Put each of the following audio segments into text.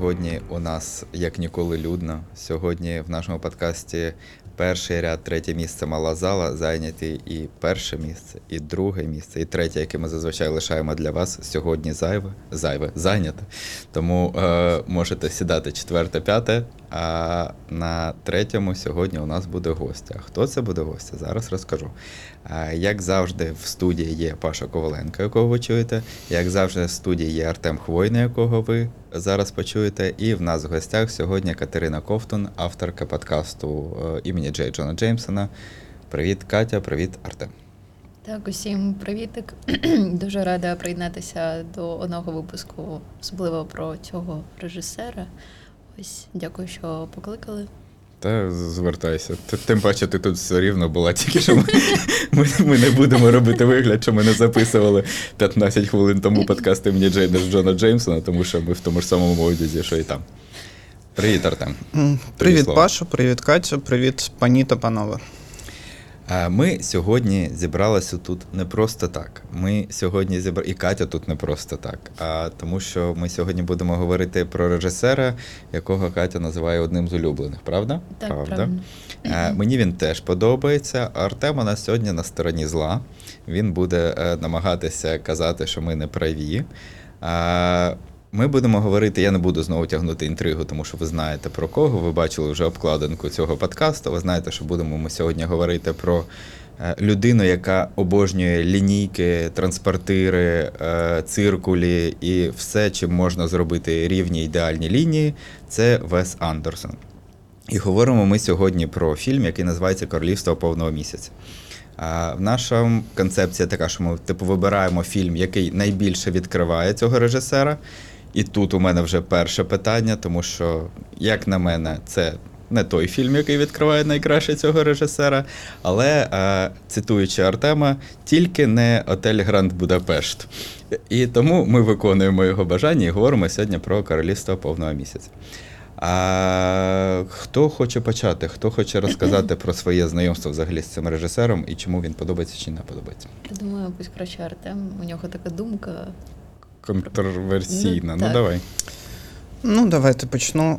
Сьогодні нас як ніколи людно. Сьогодні в нашому подкасті перший ряд, третє місце мала зала зайняті і перше місце, і друге місце, і третє, яке ми зазвичай лишаємо для вас. Сьогодні зайве, зайве, зайняте. Тому е, можете сідати четверте, п'яте. А на третьому сьогодні у нас буде гостя. Хто це буде гостя? Зараз розкажу. Як завжди, в студії є Паша Коваленко, якого ви чуєте. Як завжди, в студії є Артем Хвойний, якого ви зараз почуєте. І в нас в гостях сьогодні Катерина Ковтун, авторка подкасту е, імені Джей Джона Джеймсона. Привіт, Катя, привіт, Артем. Так, усім привітик. Дуже рада приєднатися до одного випуску, особливо про цього режисера. Ось дякую, що покликали. Та звертайся. Тим паче, ти тут все рівно була, тільки що ми, ми, ми не будемо робити вигляд, що ми не записували 15 хвилин тому подкаст імені Джейда Джона Джеймсона, тому що ми в тому ж самому одязі, що і там. Привіт, Артем. Привіт, Пашу, привіт, Катя, привіт, пані та панове. Ми сьогодні зібралися тут не просто так. Ми сьогодні зібра... і Катя тут не просто так, а тому, що ми сьогодні будемо говорити про режисера, якого Катя називає одним з улюблених, правда? Так, правильно. Е, Мені він теж подобається. Артем у нас сьогодні на стороні зла. Він буде е, намагатися казати, що ми не праві. Ми будемо говорити, я не буду знову тягнути інтригу, тому що ви знаєте про кого. Ви бачили вже обкладинку цього подкасту. Ви знаєте, що будемо ми сьогодні говорити про е, людину, яка обожнює лінійки, транспортири, е, циркулі і все, чим можна зробити рівні ідеальні лінії. Це Вес Андерсон. І говоримо ми сьогодні про фільм, який називається Королівство повного місяця. В наша концепція така, що ми типу вибираємо фільм, який найбільше відкриває цього режисера. І тут у мене вже перше питання, тому що, як на мене, це не той фільм, який відкриває найкраще цього режисера. Але е, цитуючи Артема, тільки не Отель Гранд Будапешт. І тому ми виконуємо його бажання і говоримо сьогодні про королівство повного місяця. А хто хоче почати? Хто хоче розказати про своє знайомство взагалі з цим режисером і чому він подобається чи не подобається? Я думаю, пусть краще Артем. У нього така думка. Контроверсійна. Ну, Ну, давай. Ну, давайте почну.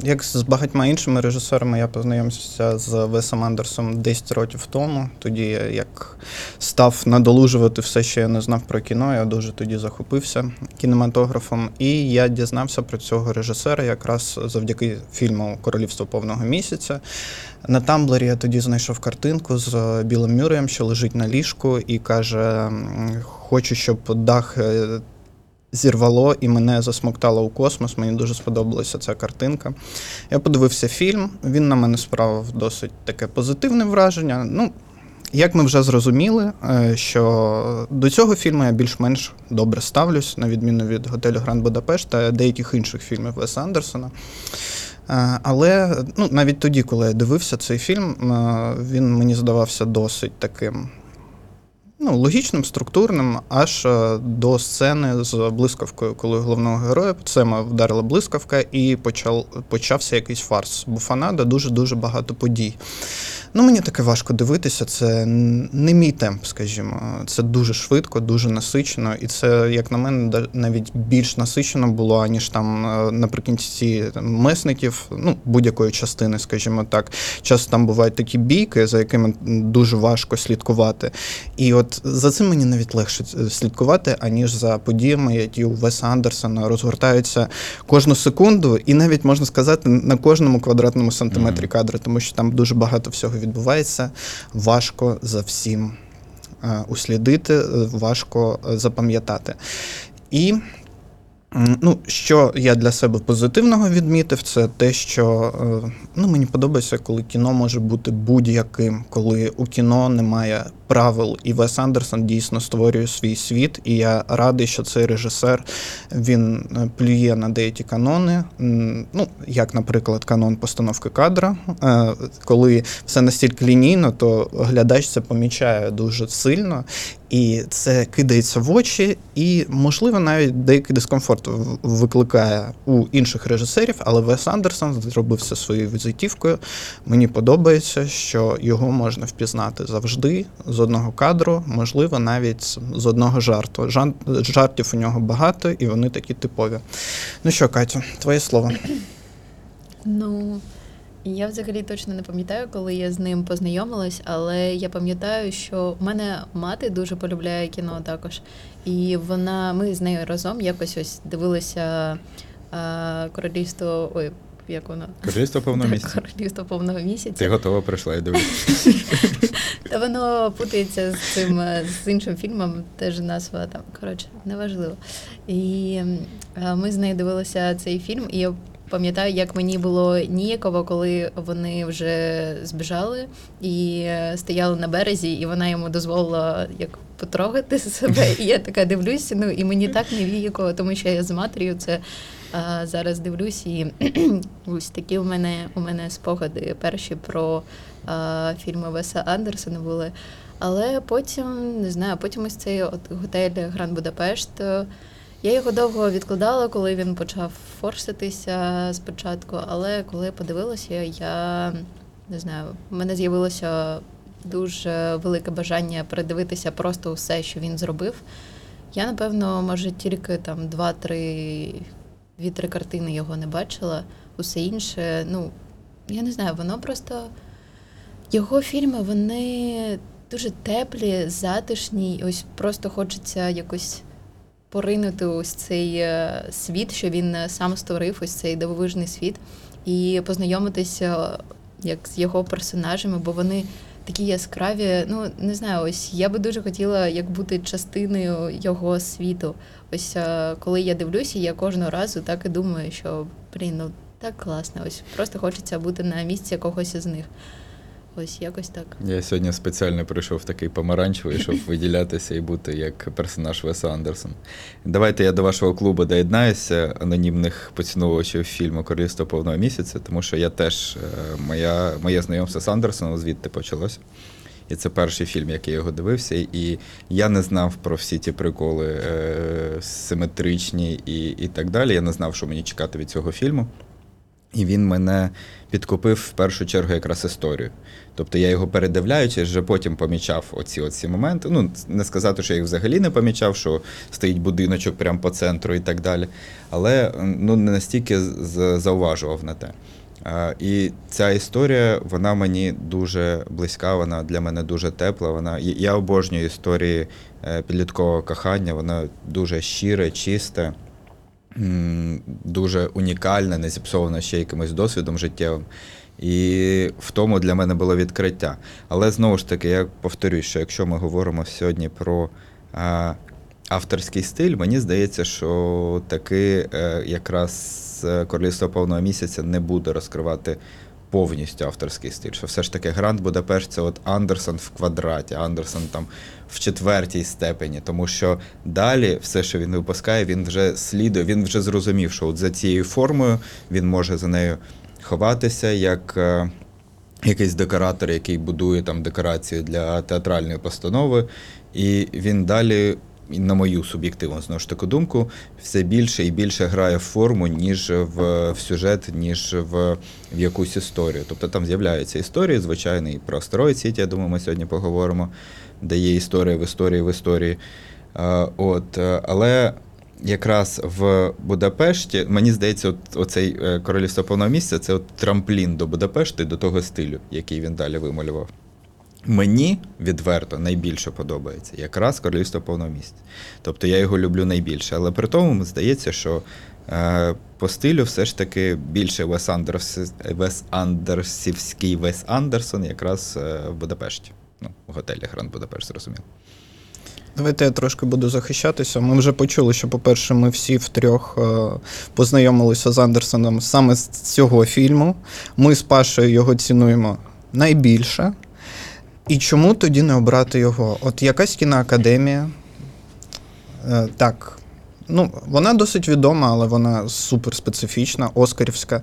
Як з багатьма іншими режисерами, я познайомився з Весом Андерсом 10 років тому. Тоді я як став надолужувати все, що я не знав про кіно, я дуже тоді захопився кінематографом. І я дізнався про цього режисера якраз завдяки фільму Королівство повного місяця. На Тамблері я тоді знайшов картинку з Білим Мюреєм, що лежить на ліжку, і каже: Хочу, щоб дах е, зірвало і мене засмоктало у космос. Мені дуже сподобалася ця картинка. Я подивився фільм, він на мене справив досить таке позитивне враження. Ну, як ми вже зрозуміли, е, що до цього фільму я більш-менш добре ставлюсь, на відміну від готелю Гранд Будапешт та деяких інших фільмів Веса Андерсона. Е, Але ну, навіть тоді, коли я дивився цей фільм, е, він мені здавався досить таким ну, логічним, структурним, аж е, до сцени з блискавкою, коли головного героя Сема вдарила блискавка і почав, почався якийсь фарс. Буфанада дуже-дуже багато подій. Ну, мені таке важко дивитися, це не мій темп, скажімо. Це дуже швидко, дуже насичено, і це, як на мене, навіть більш насичено було, аніж там е, наприкінці там, месників, ну, будь-якої частини, скажімо так. Часто там бувають такі бійки, за якими дуже важко слідкувати. І от за цим мені навіть легше е, слідкувати, аніж за подіями, які у Веса Андерсона розгортаються кожну секунду, і навіть можна сказати на кожному квадратному сантиметрі кадра, тому що там дуже багато всього відбувається. Важко за всім е, услідити, е, важко е, запам'ятати. І ну, що я для себе позитивного відмітив, це те, що е, ну, мені подобається, коли кіно може бути будь-яким, коли у кіно немає правил, і Вес Андерсон дійсно створює свій світ. І я радий, що цей режисер він е, плює на деякі канони. Ну, як, наприклад, канон постановки кадра. Е, Коли все настільки лінійно, то глядач це помічає дуже сильно. І це кидається в очі, і, можливо, навіть деякий дискомфорт викликає у інших режисерів, але Вес Андерсон зробив це своєю візитівкою. Мені подобається, що його можна впізнати завжди з одного кадру, можливо, навіть з- одного жарту. Жан, жартів у нього багато, і вони такі типові. Ну що, Катю, твоє слово. Ну, я взагалі точно не пам'ятаю, коли я з ним познайомилась, але я пам'ятаю, що в мене мати дуже полюбляє кіно також. І вона, ми з нею разом якось ось дивилися а, королівство. Ой, як воно? Королівство повного місяця. Королівство повного місяця. Ти готова прийшла, я дивлюся. Та воно путається з цим е, з іншим фільмом, теж назва там. Коротше, неважливо. І ми з нею дивилися цей фільм, і я пам'ятаю, як мені було ніяково, коли вони вже збіжали і стояли на березі, і вона йому дозволила як потрогати себе. І я така дивлюся, ну і мені так не ніяково, тому що я з матір'ю це а, зараз дивлюсь, і ось такі у мене у мене спогади перші про а, фільми Веса Андерсона були. Але потім не знаю, потім ось цей от готель Гранд Будапешт. Я його довго відкладала, коли він почав форситися спочатку. Але коли подивилася, я не знаю, в мене з'явилося дуже велике бажання передивитися просто усе, що він зробив. Я, напевно, може, тільки там два-три дві-три картини його не бачила. Усе інше, ну, я не знаю, воно просто. Його фільми, вони дуже теплі, затишні. Ось просто хочеться якось поринути ось цей е, світ, що він е, сам створив, ось цей дивовижний світ, і познайомитися як з його персонажами, бо вони такі яскраві. Ну, не знаю, ось я би дуже хотіла як бути частиною його світу. Ось е, коли я дивлюся, я кожного разу так і думаю, що блін, ну так класно. Ось просто хочеться бути на місці когось із них. Ось якось так. Я сьогодні спеціально прийшов такий помаранчевий, щоб виділятися і бути як персонаж Веса Андерсона. Давайте я до вашого клубу доєднаюся, анонімних поціновувачів фільму Королівство повного місяця, тому що я теж е, моя, моє знайомство з Андерсоном звідти почалося. І це перший фільм, який я його дивився, і я не знав про всі ті приколи е, симетричні і, і так далі. Я не знав, що мені чекати від цього фільму. І він мене підкупив в першу чергу якраз історію. Тобто я його передивляючи, вже потім помічав оці оці моменти. Ну, не сказати, що я їх взагалі не помічав, що стоїть будиночок прямо по центру і так далі. Але ну, не настільки зауважував на те. І ця історія, вона мені дуже близька, вона для мене дуже тепла. Вона я обожнюю історії е, підліткового кохання, вона дуже щире, чисте, дуже унікальне, не зіпсоване ще якимось досвідом життєвим. І в тому для мене було відкриття. Але знову ж таки, я повторюю, що якщо ми говоримо сьогодні про авторський стиль, мені здається, що таки е, якраз е, Королівство повного місяця не буде розкривати повністю авторський стиль. Що все ж таки Гранд Будапешт це от Андерсон в квадраті, Андерсон там в четвертій степені, тому що далі все, що він випускає, він вже слідує, він вже зрозумів, що от за цією формою він може за нею ховатися як. е, Якийсь декоратор, який будує там декорацію для театральної постанови, і він далі, на мою суб'єктивну знову ж таки думку, все більше і більше грає в форму, ніж в, в сюжет, ніж в, в якусь історію. Тобто там з'являються історії, звичайно, і про Астероїд Сіті, я думаю, ми сьогодні поговоримо, де є історія в історії в історії. Е, От, е, але якраз в Будапешті, мені здається, от, оцей е, королівство повного місця це от трамплін до Будапешти, до того стилю, який він далі вималював. Мені відверто найбільше подобається якраз королівство повного місця. Тобто я його люблю найбільше. Але при тому здається, що е, по стилю все ж таки більше Вес, Андерс, Вес Андерсівський Вес Андерсон якраз е, в Будапешті. Ну, в готелі Гранд Будапешт, зрозуміло. Давайте я трошки буду захищатися. Ми вже почули, що, по-перше, ми всі втрьох е, познайомилися з Андерсоном саме з цього фільму. Ми з Пашою його цінуємо найбільше. І чому тоді не обрати його? От якась кіноакадемія. Е, так. Ну, вона досить відома, але вона суперспецифічна, оскарівська.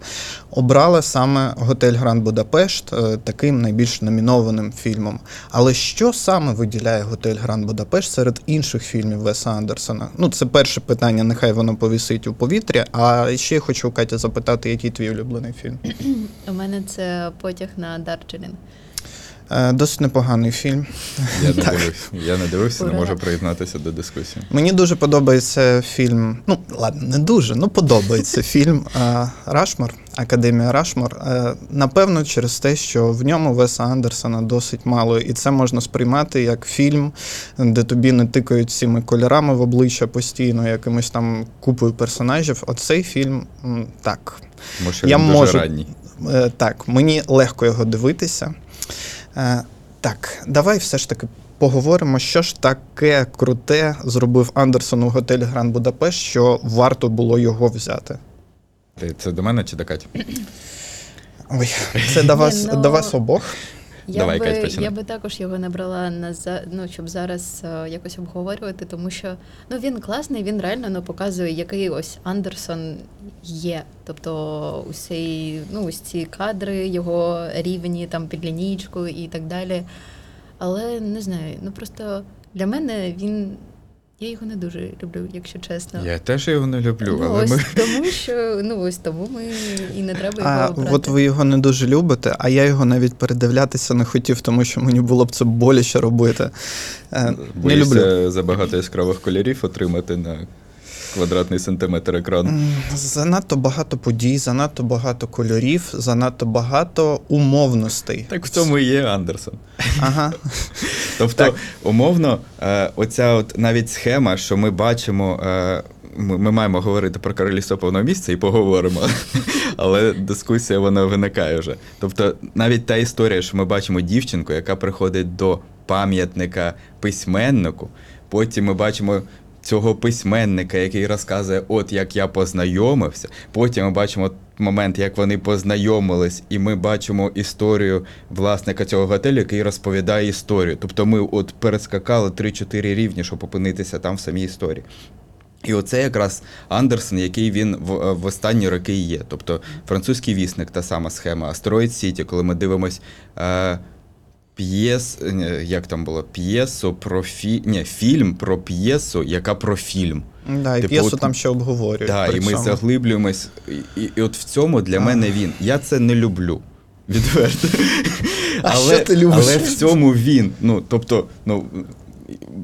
Обрала саме готель Гранд Будапешт е, таким найбільш номінованим фільмом. Але що саме виділяє готель Гранд Будапешт серед інших фільмів Веса Андерсона? Ну, це перше питання, нехай воно повісить у повітрі. А ще я хочу Катя запитати, який твій улюблений фільм? У мене це потяг на Дарджелін. Е, Досить непоганий фільм. Я не Так. дивився. Я не дивився, не можу приєднатися до дискусії. Мені дуже подобається фільм. Ну, ладно, не дуже, ну подобається фільм е, Рашмор, Академія Рашмор. Е, Напевно, через те, що в ньому Веса Андерсона досить мало, і це можна сприймати як фільм, де тобі не тикають цими кольорами в обличчя постійно, якимось там купою персонажів. Оцей фільм так. Що Я він дуже можу. ранній. Так, мені легко його дивитися. Е, Так, давай все ж таки поговоримо, що ж таке круте зробив Андерсон у готелі Гран Будапешт, що варто було його взяти. Це до мене чи до Каті? Ой, це до вас, ну, до вас обох. Я Давай, Кать, би, починай. я би також його набрала на за- ну, щоб зараз е, якось обговорювати, тому що ну він класний, він реально ну, показує, який ось Андерсон є. Тобто усі, ну, ось ці кадри, його рівні там під лінійку і так далі. Але не знаю, ну просто для мене він. Я його не дуже люблю, якщо чесно. Я теж його не люблю, ну, але ось ми. тому що ну ось тому ми і не треба його А обрати. от ви його не дуже любите, а я його навіть передивлятися не хотів, тому що мені було б це боляче робити. Боюся Не люблю. Забагато яскравих кольорів отримати на квадратний сантиметр екрану. Занадто багато подій, занадто багато кольорів, занадто багато умовностей. Так в цьому і є Андерсон. Ага. Тобто, Так. умовно, е, оця от навіть схема, що ми бачимо. е, Ми, ми маємо говорити про королівство повного місця і поговоримо. Але дискусія вона виникає вже. Тобто, навіть та історія, що ми бачимо дівчинку, яка приходить до пам'ятника письменнику, потім ми бачимо. Цього письменника, який розказує, от як я познайомився. Потім ми бачимо момент, як вони познайомились, і ми бачимо історію власника цього готелю, який розповідає історію. Тобто ми от перескакали 3-4 рівні, щоб опинитися там в самій історії. І оце якраз Андерсон, який він в, в останні роки є. Тобто французький вісник, та сама схема, Астероїд Сіті, коли ми дивимось е, п'єс, е, як там було, п'єсу про фі... Ні, фільм про п'єсу, яка про фільм. Да, і Типу, п'єсу от- там ще обговорюють. Так, при і ми заглиблюємось. І, і, і от в цьому для А. мене він. Я це не люблю. Відверто. А але, що ти любиш? але в цьому він. Ну, тобто, ну,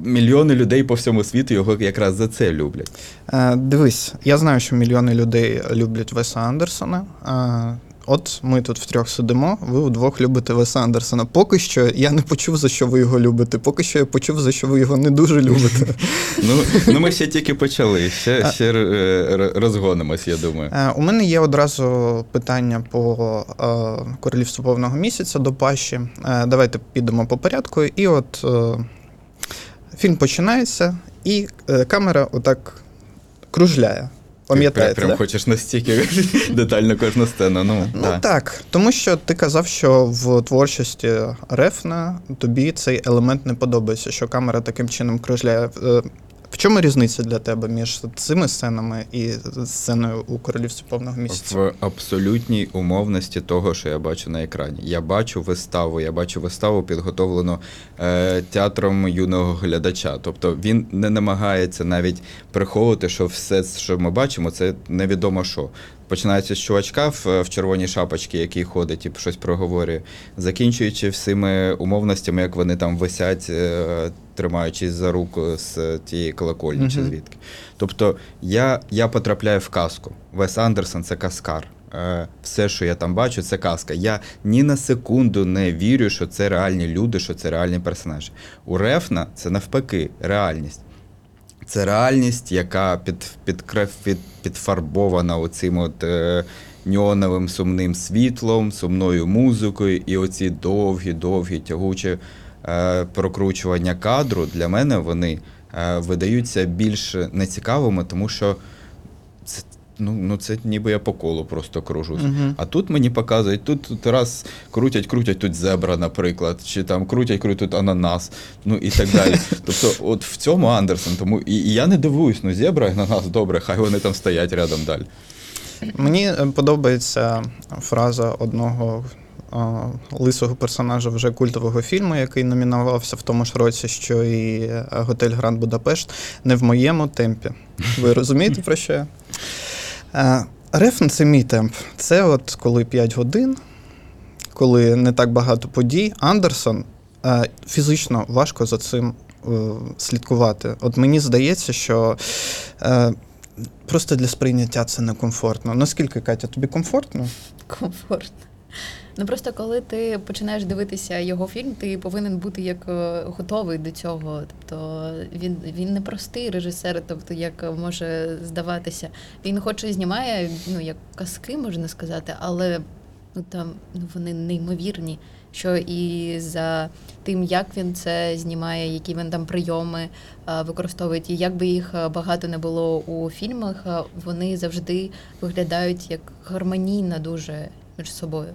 мільйони людей по всьому світу його якраз за це люблять. Е, Дивись, я знаю, що мільйони людей люблять Веса Андерсона. Е, От ми тут втрьох сидимо, ви вдвох любите Веса Андерсона. Поки що я не почув, за що ви його любите. Поки що я почув, за що ви його не дуже любите. Ну, ну ми ще тільки почали, ще, А. ще е, розгонимось, я думаю. Е, У мене є одразу питання по е, королівству повного місяця до Паші. Давайте підемо по порядку. І от фільм починається, і камера отак кружляє. Пам'ятаєте? Ти прям да? хочеш настільки детально кожну сцену. Ну, Ну да. так, тому що ти казав, що в творчості Рефна тобі цей елемент не подобається, що камера таким чином кружляє. В чому різниця для тебе між цими сценами і сценою у королівстві повного місяця? В абсолютній умовності того, що я бачу на екрані. Я бачу виставу, я бачу виставу, підготовлену е, театром юного глядача. Тобто він не намагається навіть приховувати, що все, що ми бачимо, це невідомо що. Починається з чувачка в, в червоній шапочці, який ходить і щось проговорює, закінчуючи всіми умовностями, як вони там висять, е, тримаючись за руку з тієї колокольні чи звідки. Тобто я, я потрапляю в казку. Вес Андерсон це каскар. Е, Все, що я там бачу, це казка. Я ні на секунду не вірю, що це реальні люди, що це реальні персонажі. У Рефна це навпаки реальність. Це реальність, яка під, під, під, підфарбована оцим от е, ньоновим сумним світлом, сумною музикою, і оці довгі, довгі, тягучі е, прокручування кадру для мене вони е, видаються більш нецікавими, тому що ну, ну, це ніби я по колу просто кружусь. Мгм. А тут мені показують, тут, тут раз крутять, крутять тут зебра, наприклад, чи там крутять, крутять тут ананас, ну і так далі. Тобто, от в цьому Андерсон, тому і, і я не дивуюсь, ну зебра, ананас, добре, хай вони там стоять рядом далі. Мені е, подобається фраза одного лисого персонажа вже культового фільму, який номінувався в тому ж році, що і е, Готель Гранд Будапешт, не в моєму темпі. Ви розумієте про що я? Е, Рефн це мій темп. Це от коли 5 годин, коли не так багато подій, Андерсон е, фізично важко за цим е, слідкувати. От мені здається, що просто для сприйняття це некомфортно. Наскільки, Катя, тобі комфортно? комфортно. Ну просто коли ти починаєш дивитися його фільм, ти повинен бути як е, готовий до цього. Тобто він, він не простий режисер, тобто як може здаватися. Він хоч і знімає ну як казки, можна сказати, але ну там ну вони неймовірні. Що і за тим, як він це знімає, які він там прийоми е, використовує, і як би їх е, багато не було у фільмах, вони завжди виглядають як гармонійно дуже між собою.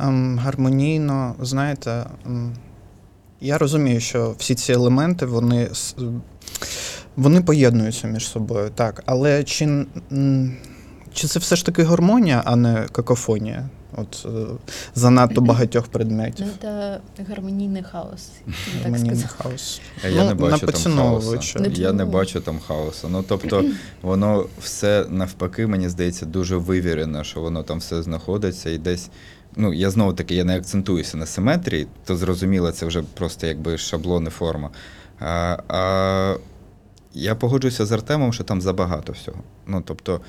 Ем, гармонійно, знаєте, ем, я розумію, що всі ці елементи вони, вони поєднуються між собою, так. Але чи, чи це все ж таки гармонія, а не какофонія? От е, занадто багатьох предметів. Ну, це гармонійний хаос, так Гармонійний сказати. хаос. Е, Я Ну, не бачу там хаоса. Я не бачу там хаосу. Ну тобто, воно все навпаки, мені здається, дуже вивірено, що воно там все знаходиться і десь. Ну, я знову таки я не акцентуюся на симетрії, то зрозуміло, це вже просто якби шаблони форма. А, а я погоджуюся з Артемом, що там забагато всього. Ну, тобто,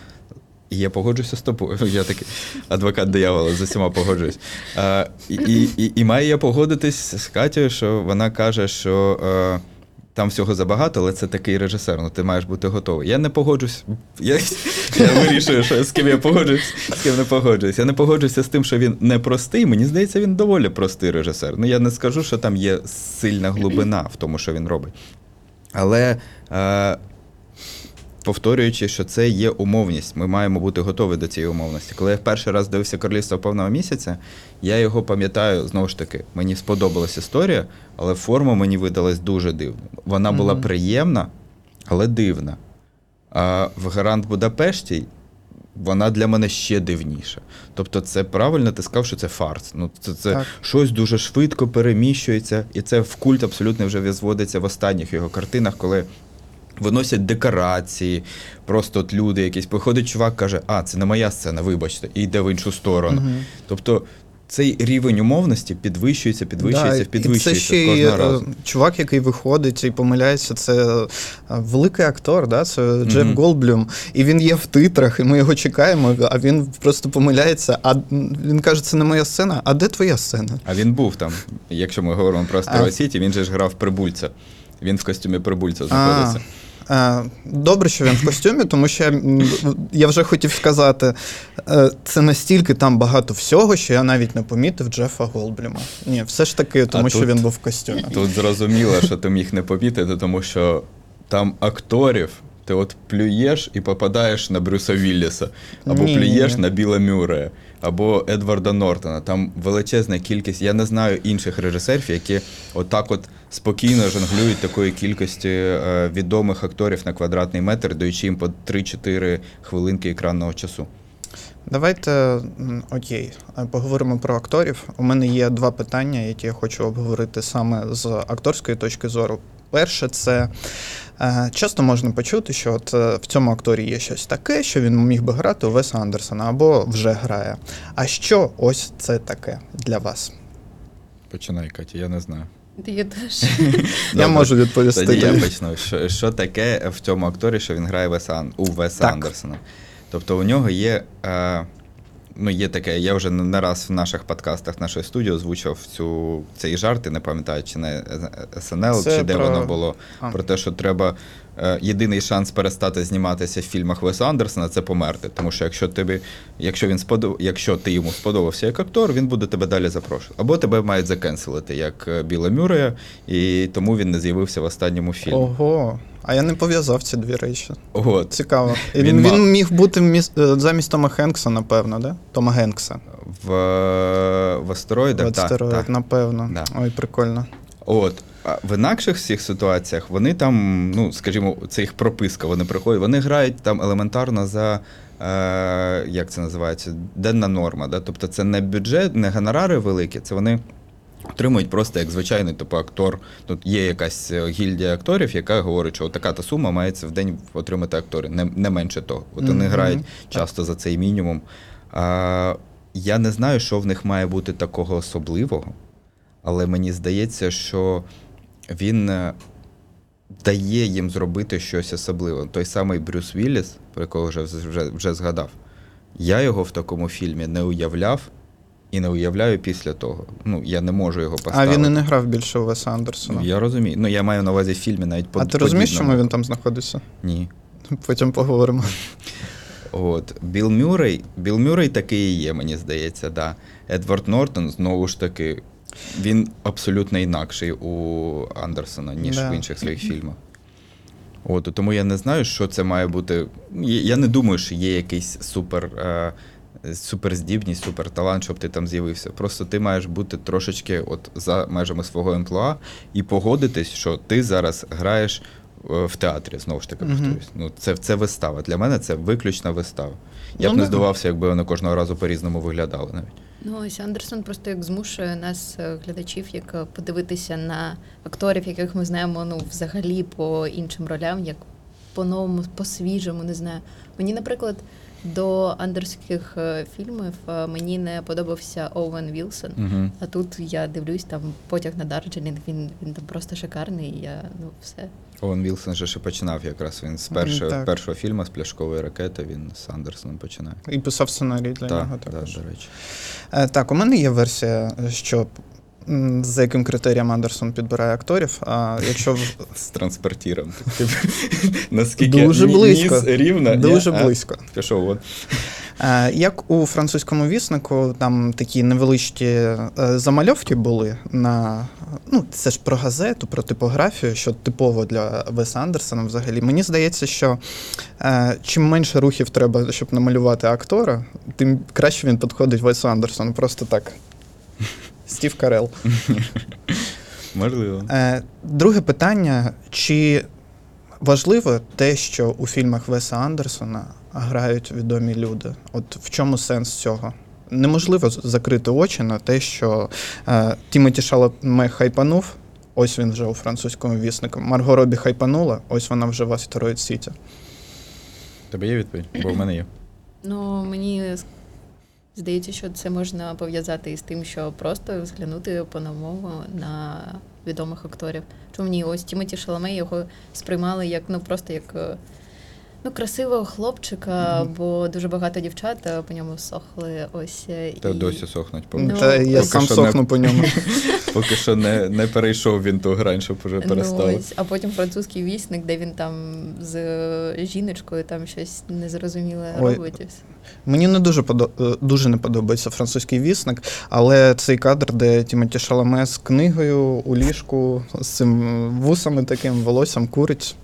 я погоджуюся з тобою. Я такий адвокат диявола, з усіма погоджуюсь. А, і, і, і маю я погодитись з Катєю, що вона каже, що е, там всього забагато, але це такий режисер. Ну ти маєш бути готовий. Я не погоджусь. Я, я вирішую, що з ким я погоджуюсь, з ким не погоджуюсь. Я не погоджуюся з тим, що він не простий. Мені здається, він доволі простий режисер. Ну я не скажу, що там є сильна глибина в тому, що він робить. Але. Е, повторюючи, що це є умовність. Ми маємо бути готові до цієї умовності. Коли я перший раз дивився королівство повного місяця, я його пам'ятаю знову ж таки. Мені сподобалась історія, але форма мені видалась дуже дивною. Вона була приємна, але дивна. А в Гарант Будапешті вона для мене ще дивніша. Тобто, це правильно ти сказав, що це фарс. Ну, це, це Так. щось дуже швидко переміщується, і це в культ абсолютно вже зводиться в останніх його картинах, коли виносять декорації, просто от люди якісь. Приходить чувак, каже, а, це не моя сцена, вибачте, і йде в іншу сторону. Мгм. Тобто цей рівень умовності підвищується, підвищується, Да, і це ще й кожного е, разу. чувак, який виходить і помиляється, це е, великий актор, да? це Джеф Мгм. Голдблюм. І він є в титрах, і ми його чекаємо, а він просто помиляється. А він каже, це не моя сцена. А де твоя сцена? А він був там. Якщо ми говоримо про. Сіті, він же ж грав прибульця. Він в костюмі прибульця знаходиться. Е, Добре, що він в костюмі, тому що я, вже хотів сказати, е, це настільки там багато всього, що я навіть не помітив Джефа Голдблюма. Ні, все ж таки, тому А що тут- він був в костюмі. Тут зрозуміло, що ти міг не помітити, тому що там акторів. Ти от плюєш і попадаєш на Брюса Вілліса, або Ні. плюєш на Біла Мюррея, або Едварда Нортона. Там величезна кількість. Я не знаю інших режисерів, які отак от спокійно жонглюють такої кількості е, відомих акторів на квадратний метр, даючи їм по 3-4 хвилинки екранного часу. Давайте окей, е, поговоримо про акторів. У мене є два питання, які я хочу обговорити саме з акторської точки зору. Перше, це часто можна почути, що от е, в цьому акторі є щось таке, що він міг би грати у Веса Андерсона або вже грає. А що ось це таке для вас? Починай, Катя, я не знаю. Я теж. Я можу відповісти. Тоді я почну. Що, що таке в цьому акторі, що він грає Веса, у Веса Так. Андерсона? Тобто у нього є. Е, ну, є таке, я вже не раз в наших подкастах нашої студії озвучував цю, цей жарт, і не пам'ятаю, чи на СНЛ, Це чи де про- воно було. А. Про те, що треба. е, Єдиний шанс перестати зніматися в фільмах Веса Андерсона це померти. Тому що якщо тобі, якщо він сподоб... якщо ти йому сподобався як актор, він буде тебе далі запрошувати. Або тебе мають закенселити, як е, Біла Мюррея, і тому він не з'явився в останньому фільмі. Ого. А я не пов'язав ці дві речі. От. Цікаво. І Він Він, мав- він міг бути міс- е, замість Тома Хенкса, напевно, да? Тома Генкса. В, в астероїдах. От Так, стероїд, так. напевно. Да. Ой, прикольно. От. А в інакших всіх ситуаціях вони там, ну, скажімо, це їх прописка, вони приходять, вони грають там елементарно за. Е, як це називається? Денна норма. Да? Тобто це не бюджет, не гонорари великі, це вони отримують просто як звичайний типу, актор. Тут є якась е, гільдія акторів, яка говорить, що така та сума мається в день отримати актори, не, не менше того. От вони Мгм. грають часто за цей мінімум. А, я не знаю, що в них має бути такого особливого, але мені здається, що він е, дає їм зробити щось особливе. Той самий Брюс Вілліс, про якого вже, вже, вже згадав, я його в такому фільмі не уявляв і не уявляю після того. Ну, я не можу його поставити. А він і не грав більше у Веса Андерсона. Я розумію. Ну, я маю на увазі в фільмі навіть по а ти розумієш, чому він там знаходиться? Ні. Потім поговоримо. От Білл Мюррей, Білл Мюррей такий і є, мені здається, да. Едвард Нортон, знову ж таки, він абсолютно інакший у Андерсона, ніж Да. в інших своїх фільмах. От, тому я не знаю, що це має бути. Я я не думаю, що є якийсь супер, е, суперздібність, суперталант, щоб ти там з'явився. Просто ти маєш бути трошечки от за межами свого емплуа і погодитись, що ти зараз граєш е, в театрі, знову ж таки Мгм. повторюсь. Ну, це, це вистава. Для мене це виключна вистава. Я Ну, б не да. здивався, якби вони кожного разу по-різному виглядали навіть. Ну, ось Андерсон просто як змушує нас, е, глядачів, як е, подивитися на акторів, яких ми знаємо ну, взагалі по іншим ролям, як по-новому, по-свіжому, не знаю. Мені, наприклад, до андерських е, фільмів е, мені не подобався Оуен Вілсон. Угу. А тут я дивлюсь, там потяг на Дарджелінг, він, він там просто шикарний, і я ну все. Оуен Вілсон же ще починав якраз. Він з першого, так. першого фільму з пляшкової ракети він з Андерсоном починає. І писав сценарій для Так, нього також. до речі. Е, Так, у мене є версія, що за яким критерієм Андерсон підбирає акторів. А якщо З транспортіром. Наскільки Дуже близько. ніс рівно. дуже близько. Пішов от. Е, Як у французькому віснику, там такі невеличкі е, замальовки були на ну, це ж про газету, про типографію, що типово для Веса Андерсона взагалі. Мені здається, що е, чим менше рухів треба, щоб намалювати актора, тим краще він підходить Весу Андерсону. Просто так. Стів Карел. Можливо. Е, Друге питання: чи важливо те, що у фільмах Веса Андерсона грають відомі люди? От в чому сенс цього? Неможливо закрити очі на те, що е, Тімоті Шаломе хайпанув, ось він вже у французькому віснику. Марго Робі хайпанула, ось вона вже в Астероїд Сіті. Тебе є відповідь? Бо в мене є. Ну, мені здається, що це можна пов'язати із тим, що просто взглянути по-новому на відомих акторів. Чому ні, ось Тімоті Шаламе його сприймали як ну просто як е, ну, красивого хлопчика, Мгм. бо дуже багато дівчат е, по ньому сохли. Ось е, Та і... досі сохнуть. Поки, Ну, Та я поки сам що сохну по ньому. Поки що не, не перейшов він ту грань, щоб уже Ну, перестав. ось, а потім французький вісник, де він там з жіночкою там щось незрозуміле Ой, робить. і все. Мені не дуже подо... е, дуже не подобається французький вісник, але цей кадр, де Тімоті Шаламе з книгою у ліжку, з цим вусами таким волоссям курить.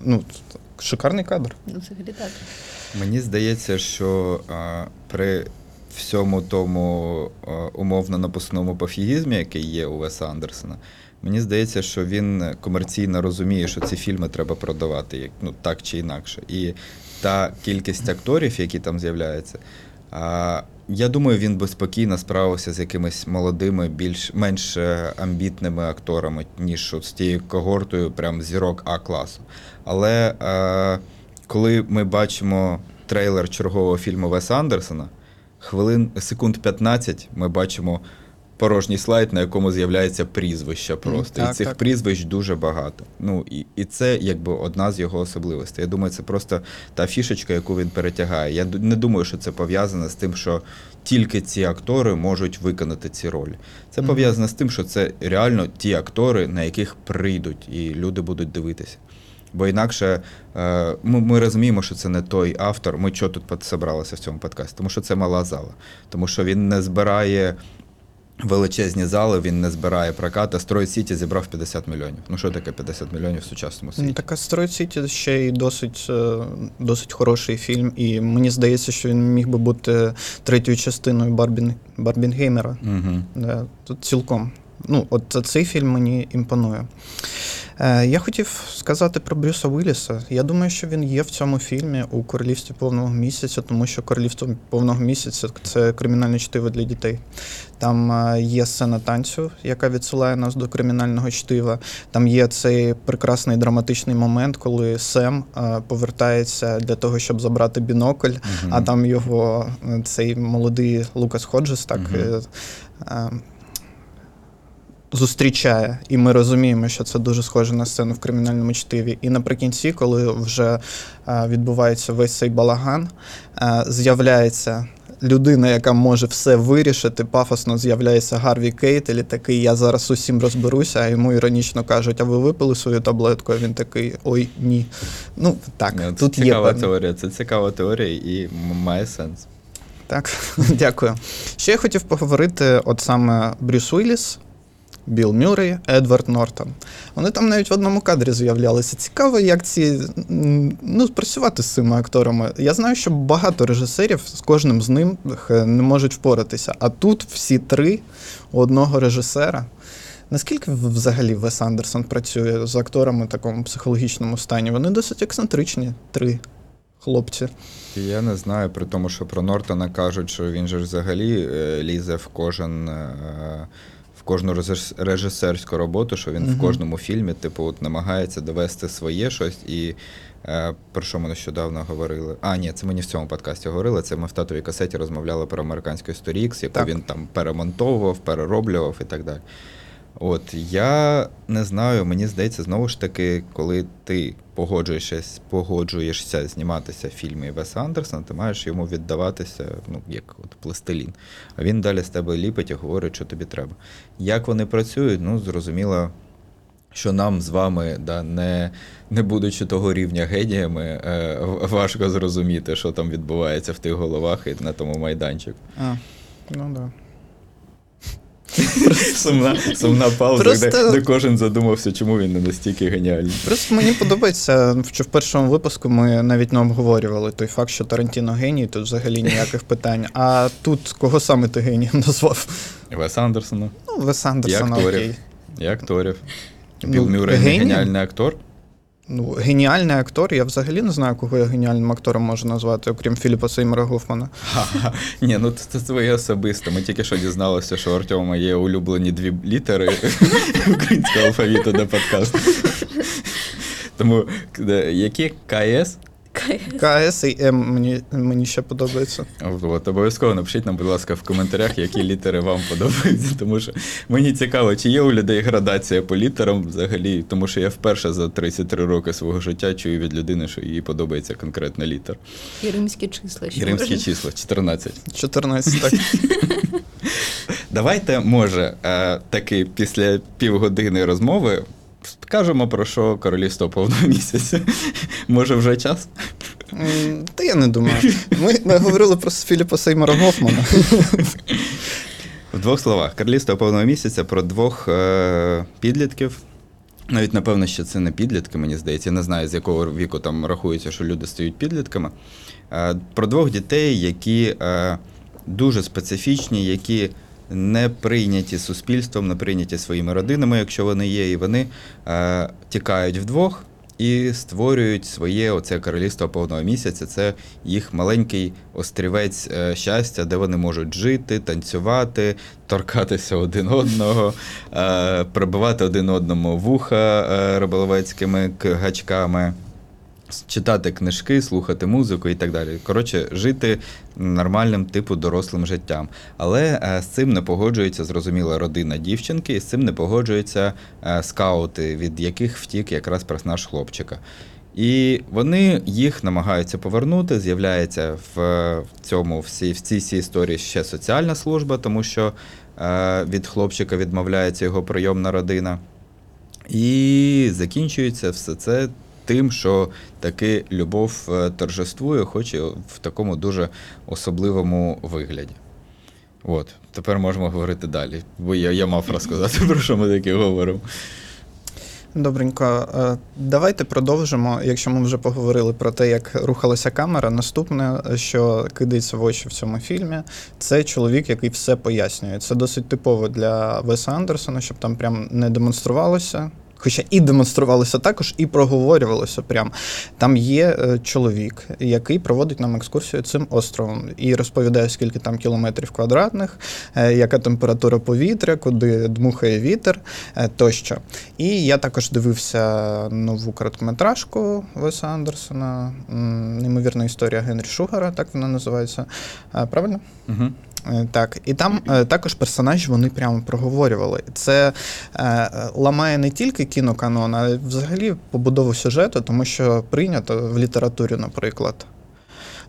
Ну, шикарний кадр. Ну, взагалі так. Мені здається, що а, при всьому тому а, умовно напускному пофігізмі, який є у Веса Андерсона, мені здається, що він комерційно розуміє, що ці фільми треба продавати як, ну, так чи інакше. І та кількість акторів, які там з'являються, а, я думаю, він би спокійно справився з якимись молодими, більш менш е, амбітними акторами, ніж от з тією когортою, прям зірок А-класу. Але е, коли ми бачимо трейлер чергового фільму Веса Андерсона, хвилин секунд 15 ми бачимо порожній слайд, на якому з'являється прізвище просто. так, і цих так. прізвищ дуже багато. Ну і, і це якби одна з його особливостей. Я думаю, це просто та фішечка, яку він перетягає. Я не думаю, що це пов'язано з тим, що тільки ці актори можуть виконати ці ролі. Це Мгм. пов'язано з тим, що це реально ті актори, на яких прийдуть, і люди будуть дивитися. Бо інакше е, ми, ми розуміємо, що це не той автор. Ми чого тут зібралися в цьому подкасті? Тому що це мала зала. Тому що він не збирає величезні зали, він не збирає прокати. Строй Сіті зібрав 50 мільйонів. Ну що таке 50 мільйонів в сучасному Ну, світі? Так Астероїд Сіті ще й досить, е, досить хороший фільм, і мені здається, що він міг би бути третьою частиною Барбін... Барбінгеймера. Угу. Да, тут цілком. Ну, от цей фільм мені імпонує. Е, Я хотів сказати про Брюса Уілліса. Я думаю, що він є в цьому фільмі у Королівстві повного місяця, тому що Королівство повного місяця це кримінальне чтиво для дітей. Там е, є сцена танцю, яка відсилає нас до кримінального чтива. Там є цей прекрасний драматичний момент, коли Сем е, повертається для того, щоб забрати бінокль, Мгм. а там його е, цей молодий Лукас Ходжес так. Е, е, Зустрічає, і ми розуміємо, що це дуже схоже на сцену в кримінальному чтиві. І наприкінці, коли вже е, відбувається весь цей балаган, е, з'являється людина, яка може все вирішити. Пафосно з'являється Гарві Кейтель, і такий я зараз усім розберуся, а йому іронічно кажуть, а ви випили свою таблетку? А він такий ой, ні. Ну так, Ні, це тут є цікава теорія. Це цікава теорія і має сенс. Так, дякую. Ще я хотів поговорити, от саме Брюс Уілліс, Білл Мюррей, Едвард Нортон. Вони там навіть в одному кадрі з'являлися. Цікаво, як ці ну, працювати з цими акторами. Я знаю, що багато режисерів з кожним з ним е, не можуть впоратися. А тут всі три у одного режисера. Наскільки взагалі Вес Андерсон працює з акторами в такому психологічному стані? Вони досить ексцентричні, три хлопці. Я не знаю, при тому, що про Нортона кажуть, що він же взагалі е, лізе в кожен. Кожну режис- режисерську роботу, що він в кожному фільмі, типу, от намагається довести своє щось. І е, про що ми нещодавно говорили? А, ні, це мені в цьому подкасті говорили. Це ми в татовій касеті розмовляли про американську історію, яку Так. він там перемонтовував, перероблював і так далі. От я не знаю, мені здається, знову ж таки, коли ти погоджуєшся, погоджуєшся зніматися в фільмі Веса Андерсона, ти маєш йому віддаватися, ну, як от пластилін. А він далі з тебе ліпить і говорить, що тобі треба. Як вони працюють, ну, зрозуміло, що нам з вами, да, не, не будучи того рівня геніями, е, важко зрозуміти, що там відбувається в тих головах і на тому майданчику. А, ну да. Сумна, сумна пауза, Просто- де, де кожен задумався, чому він не настільки геніальний. Просто мені подобається, що в першому випуску ми навіть не обговорювали той факт, що Тарантіно геній, тут взагалі ніяких питань. А тут кого саме ти генієм назвав? Вес Андерсона. Ну, Вес І Андерсона, акторів. окей. І акторів. Ну, Білл Мюррей не геніальний актор. Ну, геніальний актор. Я взагалі не знаю, кого я геніальним актором можу назвати, окрім Філіпа Сеймера Гофмана. Ні, ну це твоє особисте. Ми тільки що дізналися, що у Артема є улюблені дві літери українського алфавіту до подкасту. Тому де- які КС? КС і М мені, мені ще подобається. От, обов'язково напишіть нам, будь ласка, в коментарях, які літери вам подобаються, тому що мені цікаво, чи є у людей градація по літерам взагалі, тому що я вперше за 33 роки свого життя чую від людини, що їй подобається конкретна літер. І римські числа. І римські можна. числа 14. 14, так. Давайте, може, е, таки після півгодини розмови скажемо про що королівство повного місяця. Може, вже час? Та я не думаю. Ми, ми говорили про Філіпа Сеймера Гофмана. В двох словах, королівство повного місяця про двох е, підлітків. Навіть напевно, що це не підлітки, мені здається. Я не знаю, з якого віку там рахується, що люди стають підлітками. Е, про двох дітей, які е, дуже специфічні, які не прийняті суспільством, не прийняті своїми родинами, якщо вони є, і вони е, тікають вдвох і створюють своє оце королівство повного місяця. Це їх маленький острівець е, щастя, де вони можуть жити, танцювати, торкатися один одного, е, пробивати один одному вуха е, риболовецькими гачками. Читати книжки, слухати музику і так далі. Коротше, жити нормальним типу дорослим життям. Але е, з цим не погоджується зрозуміла родина дівчинки, і з цим не погоджуються е, скаути, від яких втік якраз персонаж хлопчика. І вони їх намагаються повернути. З'являється в цьому всі, в цій всій історії ще соціальна служба, тому що е, від хлопчика відмовляється його прийомна родина. І закінчується все це тим, що таки любов е, торжествує, хоч і в такому дуже особливому вигляді. От, тепер можемо говорити далі. Бо я, я мав розказати, про що ми таке говоримо. Добренько, Е, давайте продовжимо. Якщо ми вже поговорили про те, як рухалася камера, наступне, що кидається в очі в цьому фільмі, це чоловік, який все пояснює. Це досить типово для Веса Андерсона, щоб там прям не демонструвалося. Хоча і демонструвалося також, і проговорювалося прям. Там є е, чоловік, який проводить нам екскурсію цим островом і розповідає, скільки там кілометрів квадратних, е, яка температура повітря, куди дмухає вітер е, тощо. І я також дивився нову короткометражку Веса Андерсона, неймовірна історія Генрі Шугара, так вона називається. Правильно? Угу. Е, Так, і там е, також персонажі вони прямо проговорювали. Це е, ламає не тільки кіноканон, а взагалі побудову сюжету, тому що прийнято в літературі, наприклад,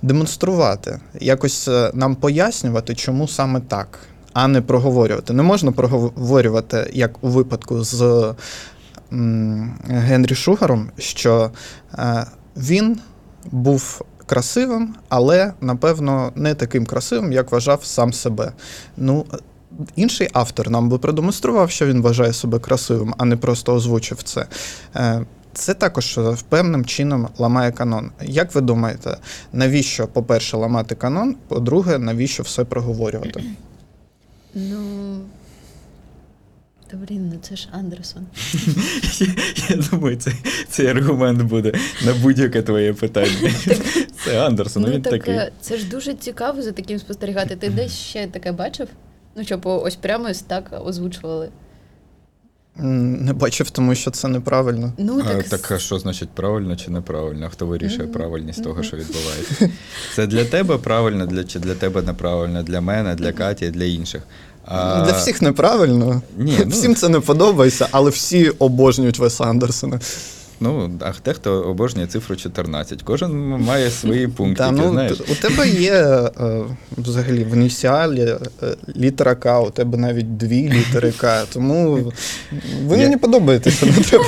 демонструвати, якось нам пояснювати, чому саме так, а не проговорювати. Не можна проговорювати, як у випадку з Генрі Шугаром, що він був красивим, але напевно не таким красивим, як вважав сам себе. Ну, інший автор нам би продемонстрував, що він вважає себе красивим, а не просто озвучив це. Е, Це також е, певним чином ламає канон. Як ви думаєте, навіщо, по-перше, ламати канон? По-друге, навіщо все проговорювати? Ну. Та блін, ну це ж Андерсон. Я думаю, цей, цей аргумент буде на будь-яке твоє питання. Це Андерсон, ну він так такий. е, це ж дуже цікаво за таким спостерігати. Ти десь ще таке бачив? Ну, щоб ось прямо ось так озвучували. Не бачив, тому що це неправильно. Ну, А, так, так, а що значить правильно чи неправильно? Хто вирішує правильність того, що відбувається? Це для тебе правильно, для, чи для тебе неправильно, для мене, для Каті, для інших. А, Для всіх неправильно. Ні, ну- Всім це не подобається, але всі обожнюють Веса Андерсона. Ну, а дехто обожнює цифру 14. Кожен має свої пунктики, Та, ну, знаєш. у тебе є е, взагалі в ініціалі е, літера К, у тебе навіть дві літери К. Тому ви Я- мені подобаєтеся, не треба.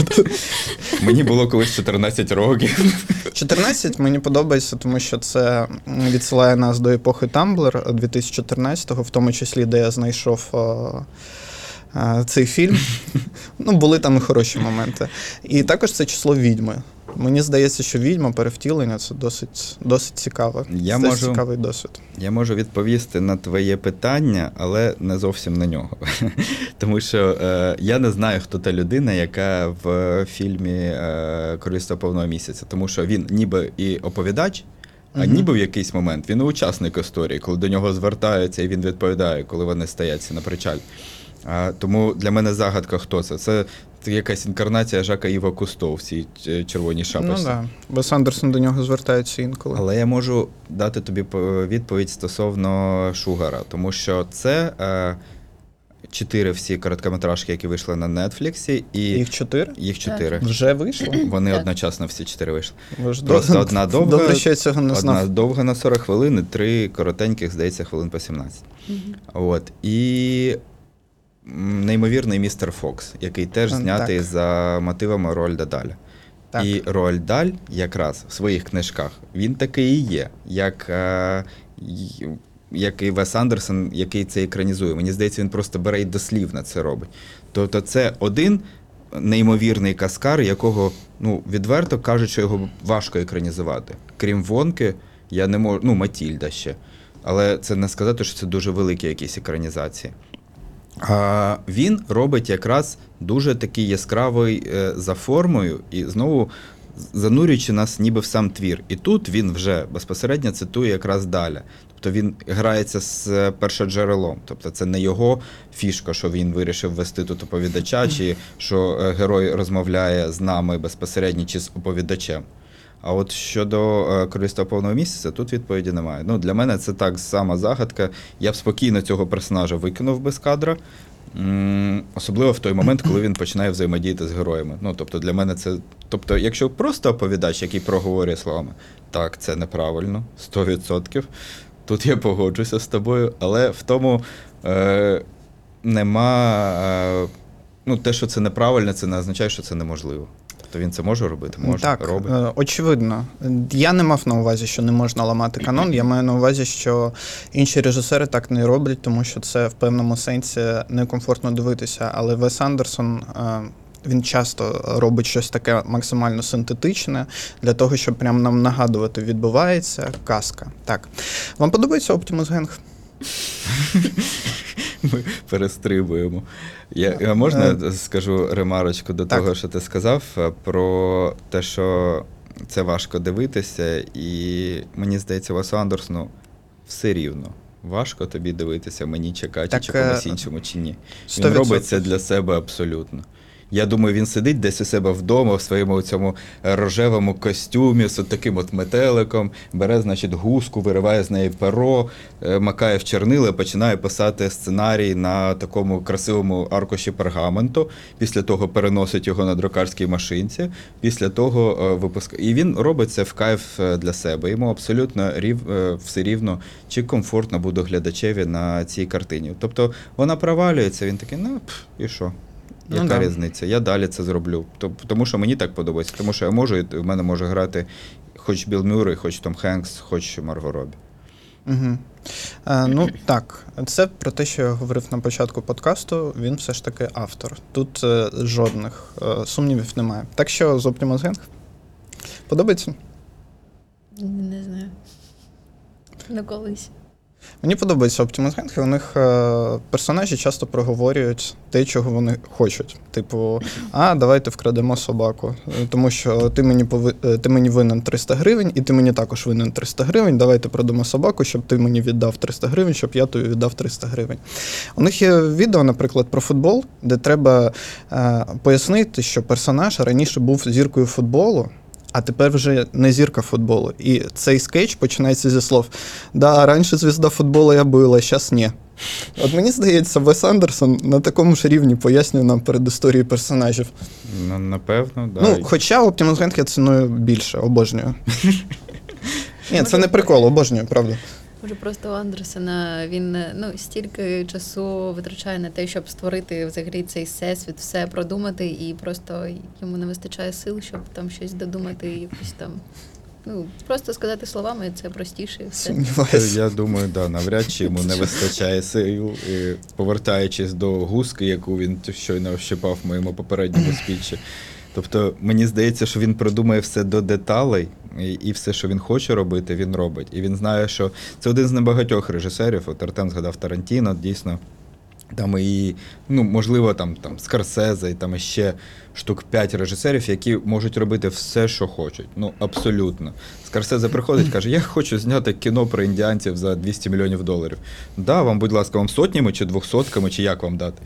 Мені було колись 14 років. 14 мені подобається, тому що це відсилає нас до епохи Tumblr 2014-го, в тому числі, де я знайшов. Цей фільм. Ну, були там і хороші моменти. І також це число відьми. Мені здається, що відьма перевтілення це досить, досить цікаво. Я це можу- цікавий досвід. Я можу відповісти на твоє питання, але не зовсім на нього. Тому що е, я не знаю, хто та людина, яка в фільмі е, Королівство повного місяця. Тому що він ніби і оповідач, а Мгм. ніби в якийсь момент він учасник історії, коли до нього звертаються і він відповідає, коли вони стояться на причалі. А, тому для мене загадка, хто це. Це, це якась інкарнація Жака Іва Кусто в цій е, червоній шапочці. Ну так. Вес Андерсон до нього звертається інколи. Але я можу дати тобі відповідь стосовно Шугара, тому що це е, чотири всі короткометражки, які вийшли на Нетфліксі, і Їх чотири? їх чотири. Вже вийшло? Вони Так. одночасно всі чотири вийшли. Ви Просто до- одна довга, Добре, що я цього не Одна знав. довга на 40 хвилин, і три коротеньких, здається, хвилин по 17. Мгм. От. І неймовірний містер Фокс, який теж знятий так. за мотивами Роальда Даля. Так. І Роальд Даль якраз в своїх книжках він такий і є, як, е, як і Вес Андерсон, який це екранізує. Мені здається, він просто бере і дослівно це робить. Тобто, це один неймовірний каскар, якого ну, відверто кажуть, що його важко екранізувати. Крім Вонки, я не можу. Ну, Матільда ще. Але це не сказати, що це дуже великі якісь екранізації. Він робить якраз дуже такий яскравий е, за формою і знову занурюючи нас ніби в сам твір. І тут він вже безпосередньо цитує якраз далі. Тобто він грається з е, першоджерелом. Тобто це не його фішка, що він вирішив вести тут оповідача, чи що е, герой розмовляє з нами безпосередньо чи з оповідачем. А от щодо е, королівства повного місяця, тут відповіді немає. Ну, для мене це так сама загадка. Я б спокійно цього персонажа викинув без кадра. Особливо в той момент, коли він починає взаємодіяти з героями. Ну, тобто, для мене це. Тобто, якщо просто оповідач, який проговорює словами, так, це неправильно, 100%. Тут я погоджуся з тобою, але в тому е, нема. Е, ну, те, що це неправильно, це не означає, що це неможливо. Тобто він це може робити, може, так, робить. е, очевидно. Я не мав на увазі, що не можна ламати канон. Я маю на увазі, що інші режисери так не роблять, тому що це в певному сенсі некомфортно дивитися. Але Вес Андерсон е, Він часто робить щось таке максимально синтетичне для того, щоб прям нам нагадувати, відбувається казка. Так. Вам подобається Optimus Gang? Ми перестрибуємо. Я, я можна Е, скажу ремарочку до так. того, що ти сказав, е, про те, що це важко дивитися, і мені здається, Васу Андерсону все рівно. Важко тобі дивитися, мені чекати, Так, чи комусь е, іншому, чи ні. Він робить це для себе абсолютно. Я думаю, він сидить десь у себе вдома в своєму цьому рожевому костюмі з от таким от метеликом, бере, значить, гуску, вириває з неї перо, е, макає в чорнило, починає писати сценарій на такому красивому аркуші пергаменту. Після того переносить його на друкарській машинці. Після того е, випускає. І він робить це в кайф е, для себе. Йому абсолютно рів, все рівно, чи комфортно буде глядачеві на цій картині. Тобто вона провалюється, він такий, ну і що? Ну, Яка да. різниця? Я далі це зроблю. Тому що мені так подобається. Тому що я можу, і в мене може грати хоч Білл Мюррей, хоч Том Хенкс, хоч Марго Робі. Угу. Е, ну так, це про те, що я говорив на початку подкасту. Він все ж таки автор. Тут е, жодних е, сумнівів немає. Так що з Optimus Gang? Подобається? Не знаю. Ну, колись. Мені подобається Optimus Gang, і у них е, персонажі часто проговорюють те, чого вони хочуть. Типу, а давайте вкрадемо собаку. Тому що ти мені пови... е, ти мені винен 300 гривень, і ти мені також винен 300 гривень. Давайте продамо собаку, щоб ти мені віддав 300 гривень, щоб я тобі віддав 300 гривень. У них є відео, наприклад, про футбол, де треба е, пояснити, що персонаж раніше був зіркою футболу. А тепер вже не зірка футболу. І цей скетч починається зі слов: Да, раніше звізда футболу я била, зараз ні. От мені здається, Вес Андерсон на такому ж рівні пояснює нам передісторії персонажів. Ну, напевно, да. Ну, хоча Optimus Gang я ціную більше, обожнюю. Ні, це не прикол, обожнюю, правда. Може, просто у Андерсена він ну, стільки часу витрачає на те, щоб створити взагалі цей всесвіт, все продумати, і просто йому не вистачає сил, щоб там щось додумати, якусь там. Ну, просто сказати словами це простіше все. Сумніваюся. Я думаю, да, навряд чи йому не вистачає сил. І повертаючись до гуски, яку він щойно щипав в моєму попередньому спічі. Тобто, мені здається, що він продумає все до деталей, і, все, що він хоче робити, він робить. І він знає, що це один з небагатьох режисерів. От Артем згадав Тарантіно, дійсно. Там і, ну, можливо, там, там Скорсезе, і там ще штук 5 режисерів, які можуть робити все, що хочуть. Ну, абсолютно. Скорсезе приходить, каже: Я хочу зняти кіно про індіанців за 200 мільйонів доларів. Да, вам, будь ласка, вам сотнями чи двохсотками, чи як вам дати.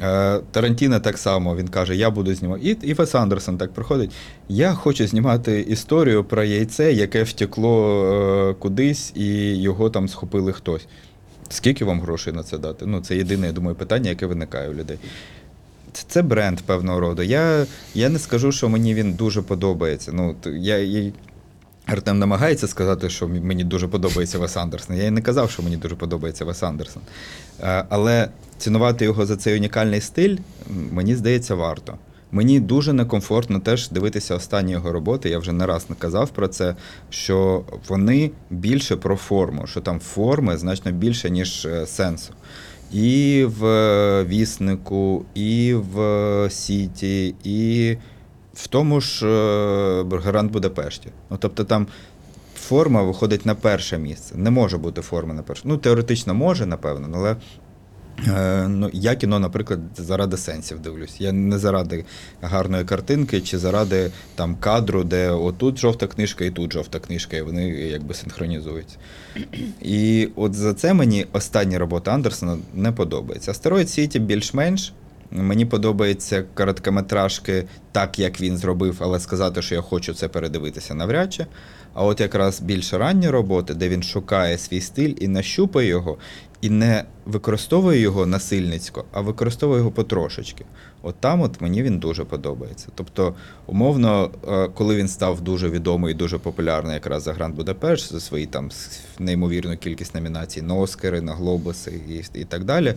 Е, Тарантіно так само він каже: Я буду знімати. І, і Вес Андерсон так приходить. Я хочу знімати історію про яйце, яке втекло е, кудись, і його там схопили хтось. Скільки вам грошей на це дати? Ну, це єдине, я думаю, питання, яке виникає у людей. Це бренд певного роду. Я, я не скажу, що мені він дуже подобається. Ну, я, я, Артем намагається сказати, що мені дуже подобається Вес Андерсон. Я й не казав, що мені дуже подобається Вес Андерсон. Е, Але цінувати його за цей унікальний стиль, мені здається, варто. Мені дуже некомфортно теж дивитися останні його роботи. Я вже не раз казав про це, що вони більше про форму, що там форми значно більше, ніж е, сенсу. І в е, Віснику, і в Сіті, і в тому ж Гранд Будапешті. Ну, тобто там форма виходить на перше місце. Не може бути форми на перше. Ну, теоретично може, напевно, але. Е, ну, я кіно, наприклад, заради сенсів дивлюсь. Я не заради гарної картинки чи заради там кадру, де отут жовта книжка і тут жовта книжка, і вони якби синхронізуються. І от за це мені остання робота Андерсона не подобається. Астероїд Сіті більш-менш. Мені подобаються короткометражки так, як він зробив, але сказати, що я хочу це передивитися навряд чи. А от якраз більш ранні роботи, де він шукає свій стиль і нащупає його, і не використовує його насильницько, а використовує його потрошечки. От там от мені він дуже подобається. Тобто, умовно, е, коли він став дуже відомий і дуже популярний якраз за Гранд Будапешт, за свої там неймовірну кількість номінацій на Оскари, на Глобуси і, і так далі.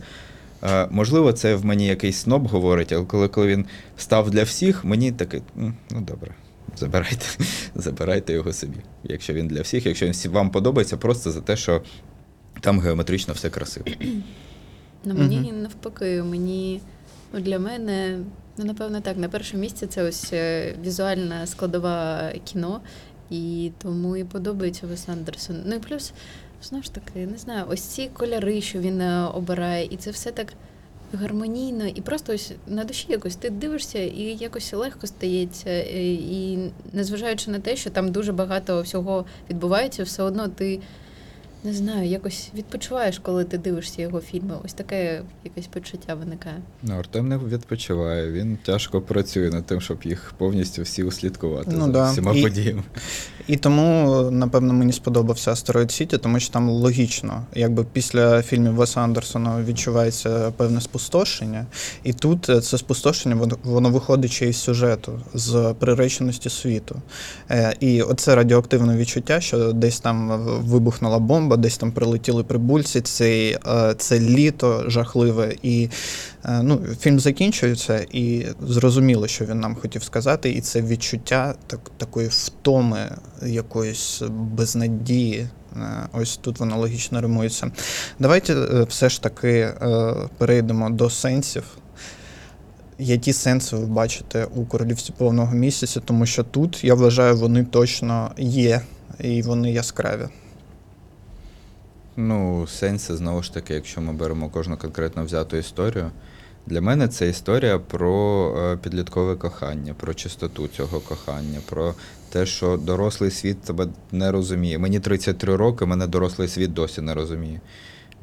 Е, Можливо, це в мені якийсь сноб говорить, але коли, коли він став для всіх, мені такий, ну добре, забирайте, забирайте його собі. Якщо він для всіх, якщо він вам подобається, просто за те, що там геометрично все красиво. Ну, мені Мгм. навпаки, мені ну, для мене Ну, напевно, так. На першому місці це ось е, візуальна складова кіно, і тому і подобається Вес Андерсон. Ну і плюс, знову ж таки, не знаю, ось ці кольори, що він е, обирає, і це все так гармонійно, і просто ось на душі якось ти дивишся, і якось легко стається. І незважаючи на те, що там дуже багато всього відбувається, все одно ти. Не знаю, якось відпочиваєш, коли ти дивишся його фільми. Ось таке якесь почуття виникає. Ну, Артем не відпочиває, він тяжко працює над тим, щоб їх повністю всі услідкувати Ну за да. всіма І- подіями. І тому, напевно, мені сподобався Астероїд Сіті, тому що там логічно, якби після фільмів Веса Андерсона відчувається певне спустошення, і тут е, це спустошення воно, воно виходить ще із сюжету, з приреченості світу. Е, І оце радіоактивне відчуття, що десь там вибухнула бомба, десь там прилетіли прибульці, цей, е, це літо жахливе. І е, ну, фільм закінчується, і зрозуміло, що він нам хотів сказати, і це відчуття так, такої втоми, якоїсь безнадії. Е, Ось тут воно логічно римується. Давайте все ж таки перейдемо до сенсів. Які сенси ви бачите у королівстві повного місяця, тому що тут, я вважаю, вони точно є, і вони яскраві. Ну, сенси, знову ж таки, якщо ми беремо кожну конкретно взяту історію. Для мене це історія про е, підліткове кохання, про чистоту цього кохання, про те, що дорослий світ тебе не розуміє. Мені 33 роки, мене дорослий світ досі не розуміє.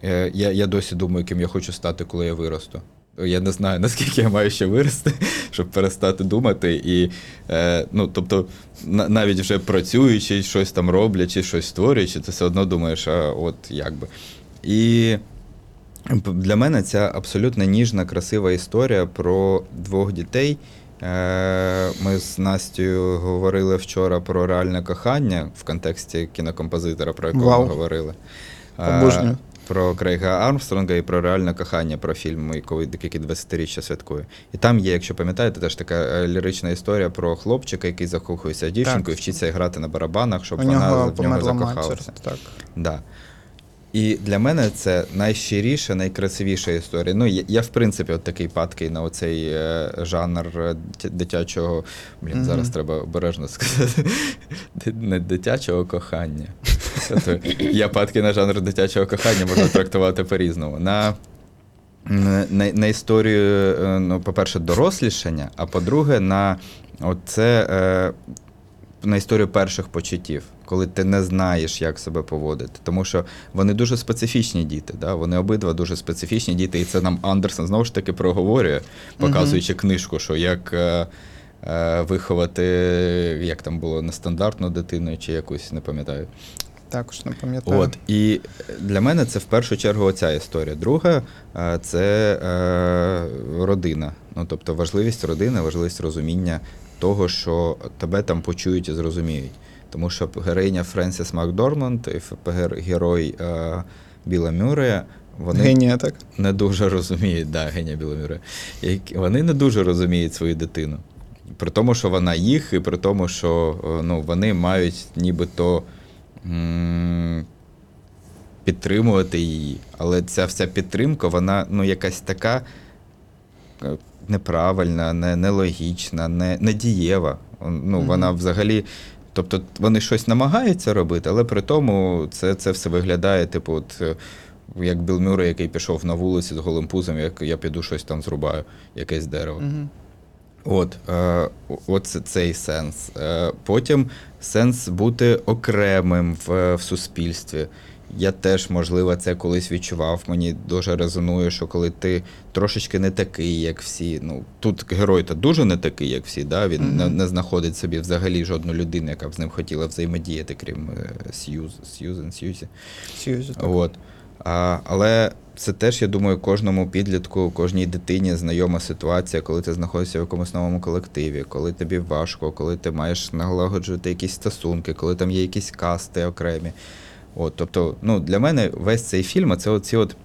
Е, Я, я досі думаю, ким я хочу стати, коли я виросту. Я не знаю, наскільки я маю ще вирости, щоб перестати думати. І, е, ну, тобто, на- навіть вже працюючи, щось там роблячи, щось створюючи, ти все одно думаєш, а от як би. І для мене ця абсолютно ніжна, красива історія про двох дітей. Е, Ми з Настю говорили вчора про реальне кохання в контексті кінокомпозитора, про якого Вау. ми говорили. Е, Обожнюю. Про Крейга Армстронга і про реальне кохання, про фільм, який який 20-річчя святкує. І там є, якщо пам'ятаєте, теж така е, лірична історія про хлопчика, який закохується і вчиться грати на барабанах, щоб У вона нього в нього померла матір. закохалася. Так. Да. І для мене це найщиріша, найкрасивіша історія. Ну, я, я в принципі, от такий падкий на оцей е, жанр е, дитя- дитячого. Блін, Мгм. зараз треба обережно сказати. Ди- Не дитячого кохання. Я падкий на жанр дитячого кохання можна трактувати по-різному. На, на, на історію, е, ну, по-перше, дорослішання, а по-друге, на оце. Е, на історію перших почуттів, коли ти не знаєш, як себе поводити. Тому що вони дуже специфічні діти. Да? Вони обидва дуже специфічні діти, і це нам Андерсон знову ж таки проговорює, показуючи книжку, що як е, е, виховати, як там було, нестандартну дитину чи якусь, не пам'ятаю. Також не пам'ятаю. От і для мене це в першу чергу оця історія. Друга е, це е, родина. Ну тобто важливість родини, важливість розуміння того, що тебе там почують і зрозуміють. Тому що героїня Френсіс Макдорманд і герой е, Біла Мюррея, вони Генія, так? не дуже розуміють, да, генія Біла Мюррея, вони не дуже розуміють свою дитину. При тому, що вона їх, і при тому, що е, ну, вони мають нібито підтримувати її. Але ця вся підтримка, вона ну, якась така е, неправильна, не, нелогічна, не, не дієва. Ну. Вона взагалі. Тобто вони щось намагаються робити, але при тому це, це все виглядає, типу, от, е, як Біл який пішов на вулиці з голим пузом, як я піду щось там зрубаю, якесь дерево. Угу. От, е, от цей сенс. Е, потім сенс бути окремим в, в суспільстві. Я теж, можливо, це колись відчував. Мені дуже резонує, що коли ти трошечки не такий, як всі. Ну, тут герой то дуже не такий, як всі. Да? Він не, Мгм. не знаходить собі взагалі жодну людину, яка б з ним хотіла взаємодіяти, крім е, Сьюз, Сьюзен, Сьюзі. Сьюзі, так. От. А, але це теж, я думаю, кожному підлітку, кожній дитині знайома ситуація, коли ти знаходишся в якомусь новому колективі, коли тобі важко, коли ти маєш налагоджувати якісь стосунки, коли там є якісь касти окремі. От, тобто, ну, для мене весь цей фільм це оці от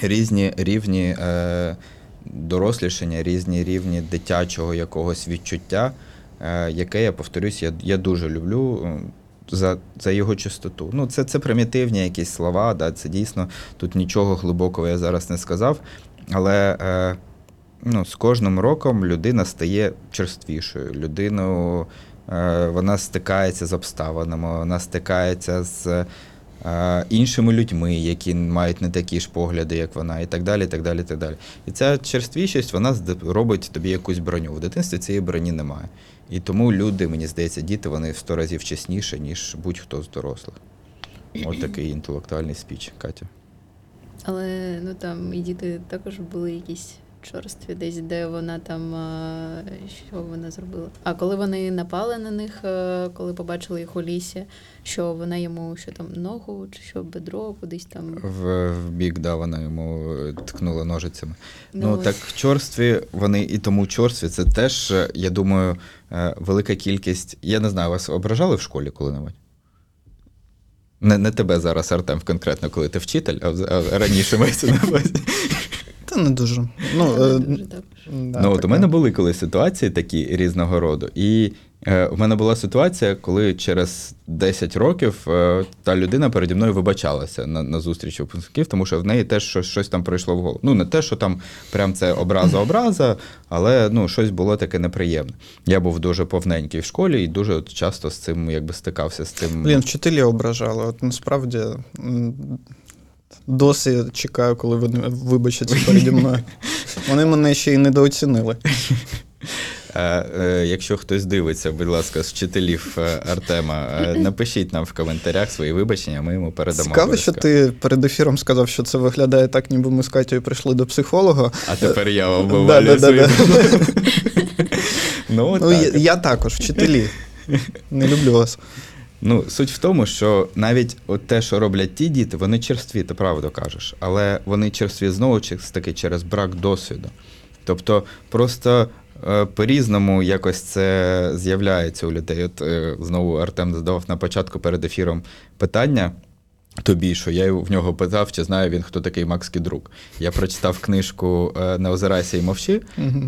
різні рівні е, дорослішання, різні рівні дитячого якогось відчуття, е, яке я повторюсь, я, я дуже люблю. За, за його чистоту. Ну, це, це примітивні якісь слова, да, це дійсно тут нічого глибокого я зараз не сказав. Але е, ну, з кожним роком людина стає черствішою. Людину е, вона стикається з обставинами, вона стикається з іншими людьми, які мають не такі ж погляди, як вона, і так далі. І так далі, і так далі. І ця черствішість вона робить тобі якусь броню. В дитинстві цієї броні немає. І тому люди, мені здається, діти вони в сто разів чесніші, ніж будь-хто з дорослих. От такий інтелектуальний спіч, Катя. Але ну там і діти також були якісь чорстві, десь де вона там що вона зробила. А коли вони напали на них, е, коли побачили їх у лісі, що вона йому що там ногу чи що бедро кудись там. В, в бік, да, вона йому е, ткнула ножицями. Ну, Ну, так в чорстві вони і тому чорстві це теж, е, я думаю, е, велика кількість. Я не знаю, вас ображали в школі коли-небудь? Не, не тебе зараз, Артем, конкретно, коли ти вчитель, а, а раніше мається на увазі. Та не дуже. Ну, не е, дуже да, ну, от у мене були коли ситуації такі різного роду. І е, в мене була ситуація, коли через 10 років е, та людина переді мною вибачалася на, на зустрічі випускників, тому що в неї теж щось, щось там прийшло в голову. Ну, не те, що там прям це образа-образа, але ну, щось було таке неприємне. Я був дуже повненький в школі і дуже от часто з цим якби стикався з цим. Блін, вчителі ображали. От насправді досі чекаю, коли вони вибачаться переді мною. Вони мене ще й недооцінили. Е, е, якщо хтось дивиться, будь ласка, з вчителів е, Артема, е, напишіть нам в коментарях свої вибачення, ми йому передамо. Цікаво, що ти перед ефіром сказав, що це виглядає так, ніби ми з Катєю прийшли до психолога. А тепер я Да, обвалюю да, да, свої. да. Ну, Ну, я, я також, вчителі. Не люблю вас. Ну, суть в тому, що навіть от те, що роблять ті діти, вони черстві, ти правду кажеш, але вони черстві знову таки через брак досвіду. Тобто, просто е, по-різному якось це з'являється у людей. От е, знову Артем задавав на початку перед ефіром питання. Тобі, що я в нього питав, чи знає він, хто такий Макс Кідрук. Я прочитав книжку е, Не озирайся і мовчи,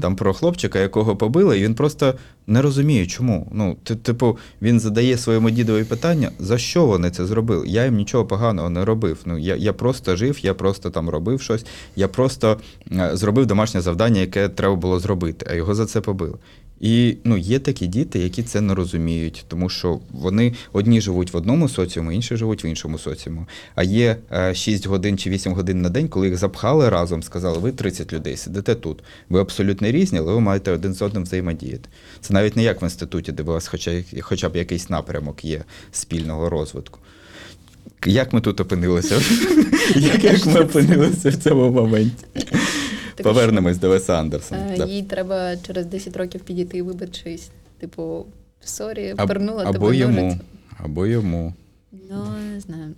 там про хлопчика, якого побили, і він просто не розуміє, чому. Ну, ти- типу, він задає своєму дідові питання, за що вони це зробили? Я їм нічого поганого не робив. Ну, я, я просто жив, я просто там робив щось, я просто е, зробив домашнє завдання, яке треба було зробити, а його за це побили. І ну, є такі діти, які це не розуміють, тому що вони одні живуть в одному соціумі, інші живуть в іншому соціумі. А є е, 6 годин чи 8 годин на день, коли їх запхали разом, сказали, ви 30 людей, сидите тут. Ви абсолютно різні, але ви маєте один з одним взаємодіяти. Це навіть не як в інституті, де у вас хоча, хоча б якийсь напрямок є спільного розвитку. Як ми тут опинилися? Як ми опинилися в цьому моменті? Повернемось до Веса Андерсона. Е, Да. Їй треба через 10 років підійти і вибачитись. Типу, sorry, а, пернула або тебе йому, ножиць. або йому. Ну, не знаю.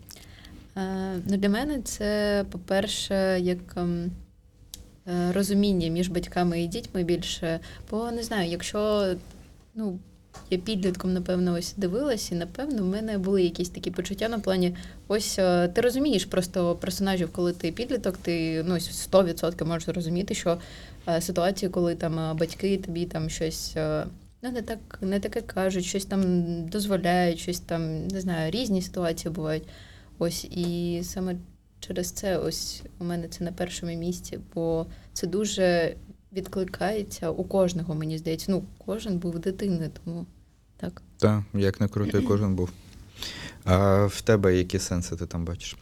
Е, ну, для мене це, по-перше, як ем, е, розуміння між батьками і дітьми більше. Бо не знаю, якщо ну, я підлітком, напевно, ось дивилась, і напевно в мене були якісь такі почуття на плані. Ось е, ти розумієш просто персонажів, коли ти підліток, ти ну, ось 100% можеш зрозуміти, що е, ситуації, коли там е, батьки тобі там щось. Ну, не так, не таке кажуть, щось там дозволяють, щось там, не знаю, різні ситуації бувають. Ось і саме через це ось у мене це на першому місці, бо це дуже відкликається у кожного, мені здається. Ну, кожен був дитиною, тому так. Так, як не крутий, кожен був. А в тебе які сенси ти там бачиш?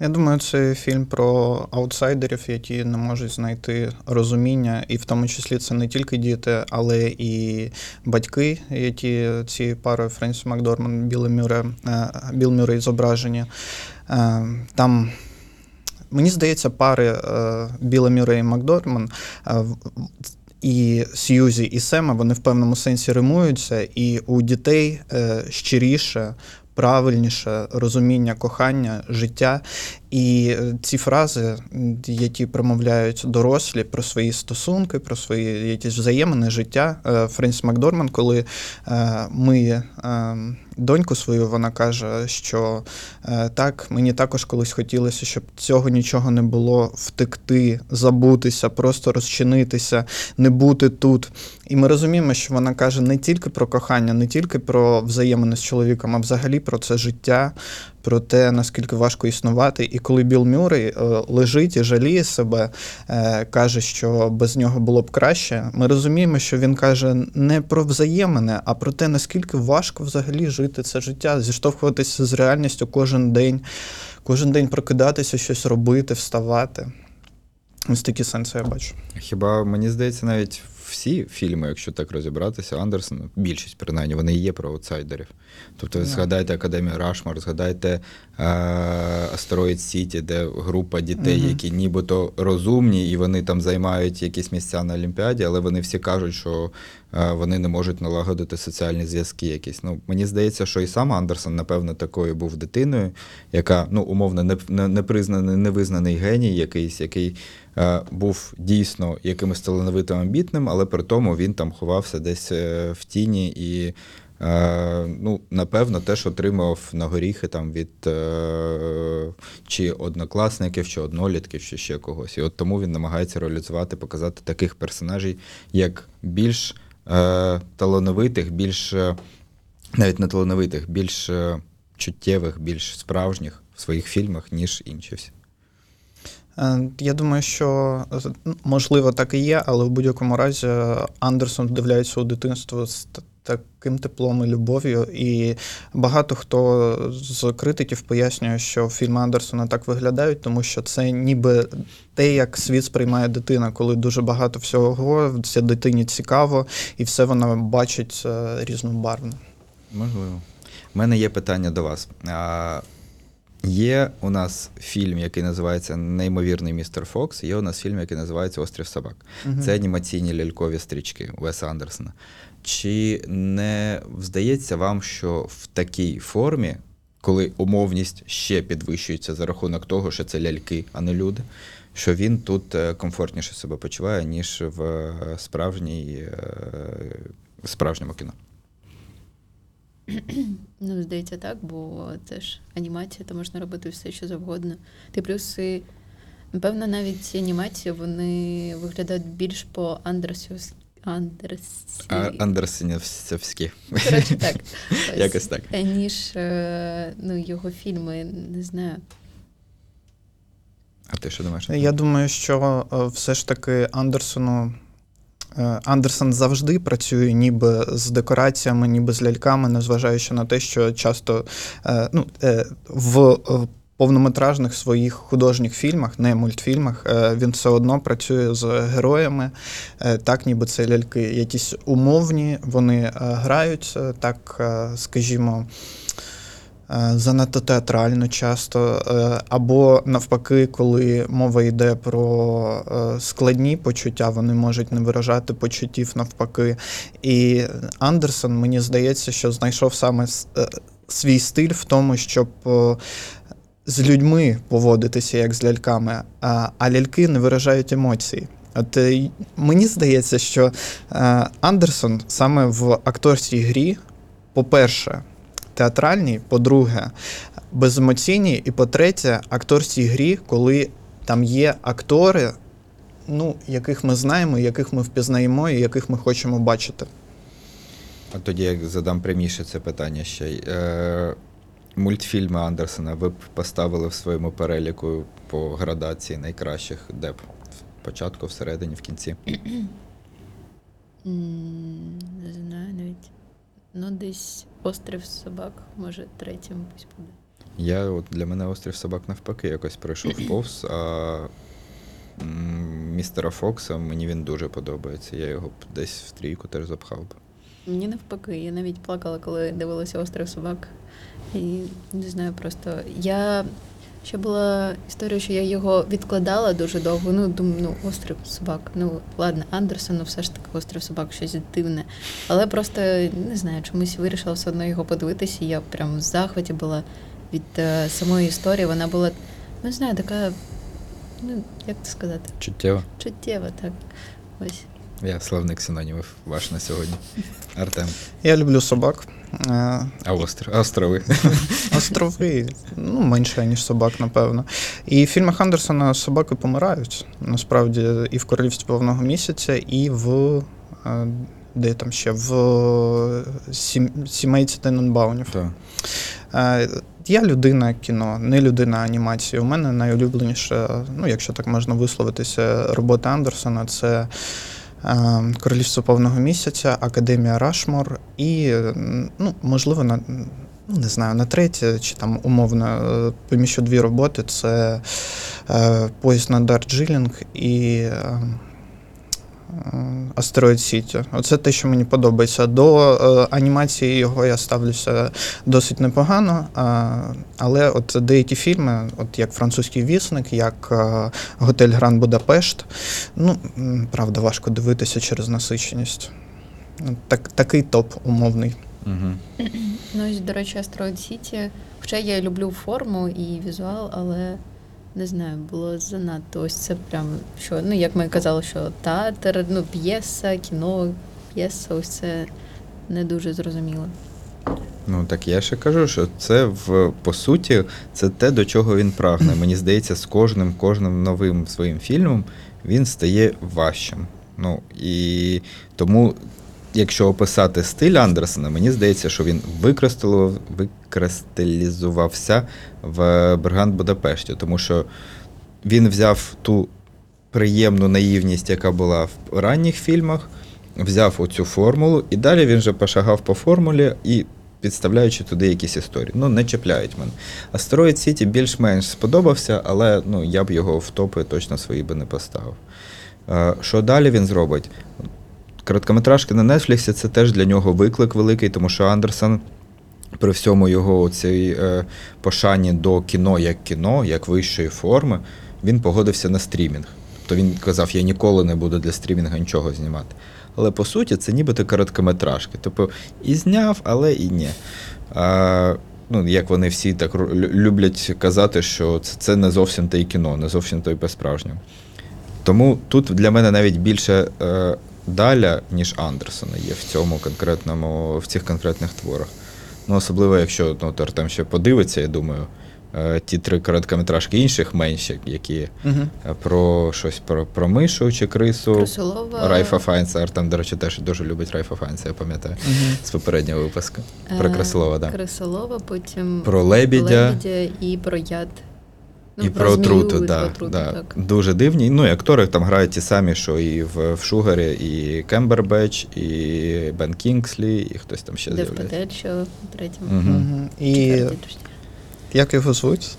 Я думаю, це фільм про аутсайдерів, які не можуть знайти розуміння, і в тому числі це не тільки діти, але і батьки, які цією парою Френсі Макдорман, Білл Мюррей, е, зображені. Е, Там, мені здається, пари е, Біла Мюре і Макдорман. е, І Сьюзі і Сема вони в певному сенсі римуються, і у дітей е, щиріше, правильніше розуміння кохання, життя. І е, ці фрази, які промовляють дорослі про свої стосунки, про свої якісь взаємини, життя. Е, Френсіс Макдорман, коли е, миє е, доньку свою, вона каже, що так, мені також колись хотілося, щоб цього нічого не було, втекти, забутися, просто розчинитися, не бути тут. І ми розуміємо, що вона каже не тільки про кохання, не тільки про взаємини з чоловіком, а взагалі про це життя, про те, наскільки важко існувати. І коли Білл Мюррей е, лежить і жаліє себе, е, каже, що без нього було б краще, ми розуміємо, що він каже не про взаємини, а про те, наскільки важко взагалі жити це життя, зіштовхуватися з реальністю кожен день, кожен день прокидатися, щось робити, вставати. Ось такі сенси я бачу. Хіба мені здається, навіть всі фільми, якщо так розібратися, Андерсон, більшість принаймні, вони є про аутсайдерів. Тобто, Да. згадайте Академію Рашмар, згадайте е, Астероїд Сіті, де група дітей, Мгм. які нібито розумні, і вони там займають якісь місця на Олімпіаді, але вони всі кажуть, що е, вони не можуть налагодити соціальні зв'язки якісь. Ну, мені здається, що і сам Андерсон, напевно, такою був дитиною, яка ну, умовно не, не, непризнаний, невизнаний геній, якийсь, який е, був дійсно якимось талановитим амбітним, але при тому він там ховався десь е, в тіні і. Е, ну, напевно, теж отримав на горіхи там від е, чи однокласників, чи однолітків, чи ще когось. І от тому він намагається реалізувати, показати таких персонажів, як більш е, талановитих, більш е, навіть не талановитих, більш е, чуттєвих, більш справжніх в своїх фільмах, ніж інші всі. Е, Я думаю, що можливо так і є, але в будь-якому разі Андерсон вдивляється у дитинство з таким теплом і любов'ю. І багато хто з критиків пояснює, що фільми Андерсона так виглядають, тому що це ніби те, як світ сприймає дитина, коли дуже багато всього, це дитині цікаво, і все вона бачить е, різнобарвно. Можливо. У мене є питання до вас. А, є у нас фільм, який називається Неймовірний містер Фокс. Є у нас фільм, який називається Острів собак. Мгм. Це анімаційні лялькові стрічки Уеса Андерсона. Чи не здається вам, що в такій формі, коли умовність ще підвищується за рахунок того, що це ляльки, а не люди, що він тут е, комфортніше себе почуває, ніж в е, справжній, е, справжньому кіно? Ну, здається, так, бо це ж анімація, то можна робити все, що завгодно. Ти плюси, напевно, навіть ці анімації вони виглядають більш по Андерсівськи. Андерсі... Андерсенівські. Коротше, так. Ось. Якось так. Ніж е, ну, його фільми, не знаю. А ти що думаєш? Я думаю, що е, все ж таки Андерсону. е, Андерсон завжди працює ніби з декораціями, ніби з ляльками, незважаючи на те, що часто е, ну, в повнометражних своїх художніх фільмах, не мультфільмах, е, він все одно працює з героями, е, так, ніби це ляльки якісь умовні, вони е, грають, е, так, скажімо. Занадто театрально часто, або навпаки, коли мова йде про складні почуття, вони можуть не виражати почуттів навпаки. І Андерсон, мені здається, що знайшов саме свій стиль в тому, щоб з людьми поводитися як з ляльками, а, ляльки не виражають емоції. От е, мені здається, що е, Андерсон саме в акторській грі, по-перше, театральній, по-друге, беземоційній, і по-третє, акторській грі, коли там є актори, ну, яких ми знаємо, яких ми впізнаємо і яких ми хочемо бачити. А тоді я задам пряміше це питання ще. Е, мультфільми Андерсона ви б поставили в своєму переліку по градації найкращих, де б? В початку, всередині, в кінці. Не знаю навіть. Ну, десь острів собак, може, третім пусть буде. Я от для мене острів собак навпаки якось пройшов повз, а містера Фокса мені він дуже подобається. Я його б десь в трійку теж запхав би. Мені навпаки, я навіть плакала, коли дивилася острів собак. І не знаю, просто я ще була історія, що я його відкладала дуже довго. Ну, думаю, ну, острів собак. Ну, ладно, Андерсон, ну все ж таки острів собак, щось дивне. Але просто не знаю, чомусь вирішила все одно його подивитися. І я прям в захваті була від е, самої історії. Вона була, ну, не знаю, така, ну, як це сказати, Чуттєво. чуттєва, так. Ось. Я славник синонімів ваш на сьогодні. Артем. Я люблю собак. Е, А остров? острови. Острови, ну, менше, ніж собак, напевно. І в фільмах Андерсона собаки помирають. Насправді, і в королівстві повного місяця, і в е, де там ще в е, сім, сімейці Тененбаунів. Так. Я людина кіно, не людина анімації. У мене найулюбленіша, ну якщо так можна висловитися, робота Андерсона це Королівство повного місяця, Академія Рашмор і, е, ну, можливо, на. Ну, не знаю, на третє, чи там умовно поміж поміщу дві роботи: це е, Поїзд на Дарджилінг і е, е, Астероїд Сіті. Оце те, що мені подобається. До е, анімації його я ставлюся досить непогано. А, але от деякі фільми, от як французький вісник, як е, Готель Гранд Будапешт, ну правда, важко дивитися через насиченість. Так, такий топ умовний. Угу. Ну, ось, до речі, Asteroid City. Хоча я люблю форму і візуал, але не знаю, було занадто. Ось це прям що, ну як ми казали, що театр, ну, п'єса, кіно, п'єса, ось це не дуже зрозуміло. Ну так я ще кажу, що це в по суті це те, до чого він прагне. Мені здається, з кожним кожним новим своїм фільмом він стає важчим. Ну і тому, якщо описати стиль Андерсона, мені здається, що він викристалував, викристалізувався в Берганд Будапешті, тому що він взяв ту приємну наївність, яка була в ранніх фільмах, взяв оцю формулу, і далі він вже пошагав по формулі і підставляючи туди якісь історії. Ну, не чіпляють мене. Астероїд Сіті більш-менш сподобався, але ну, я б його в топи точно свої би не поставив. Е, Що далі він зробить? Короткометражки на Нетфліксі це теж для нього виклик великий, тому що Андерсон при всьому його цій е, пошані до кіно як кіно, як вищої форми, він погодився на стрімінг. Тобто він казав, я ніколи не буду для стрімінга нічого знімати. Але по суті, це нібито короткометражки. Тобто і зняв, але і ні. А, ну, як вони всі так люблять казати, що це, це не зовсім те кіно, не зовсім той по-справжньому. Тому тут для мене навіть більше е, Даля, ніж Андерсона є в цьому конкретному, в цих конкретних творах. Ну, особливо, якщо ну, Артем ще подивиться, я думаю, е, ті три короткометражки інших менші, які Угу. про щось про, про мишу чи крису. Крисолова. Райфа Файнса. Артем, до речі, теж дуже любить Райфа Файнса, я пам'ятаю, Угу. з попереднього випуску. Про Е, Крисолова, так. Да. Крисолова, потім Про лебідя. лебідя і про яд. Ну, і про отруту, да, про отруту, да. так. дуже дивні. Ну, і актори там грають ті самі, що і в, в Шугарі, і Кембербеч, і Бен Кінгслі, і хтось там ще з'являється. Патель, що в третьому. Мгм. Угу. І Четвертій, точніше. як його звуть?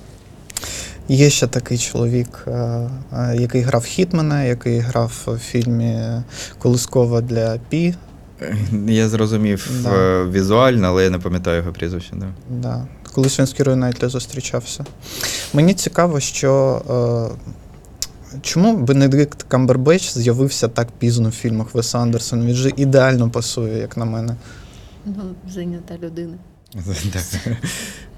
Є ще такий чоловік, е, е, який грав Хітмена, який грав у фільмі Колискова для Пі. Я зрозумів Да. е, візуально, але я не пам'ятаю його прізвище. Да. Да. Колись він з Кірою Найтлі зустрічався. Мені цікаво, що е, чому Бенедикт Камбербеч з'явився так пізно в фільмах Веса Андерсона? Він же ідеально пасує, як на мене. Ну, зайнята людина.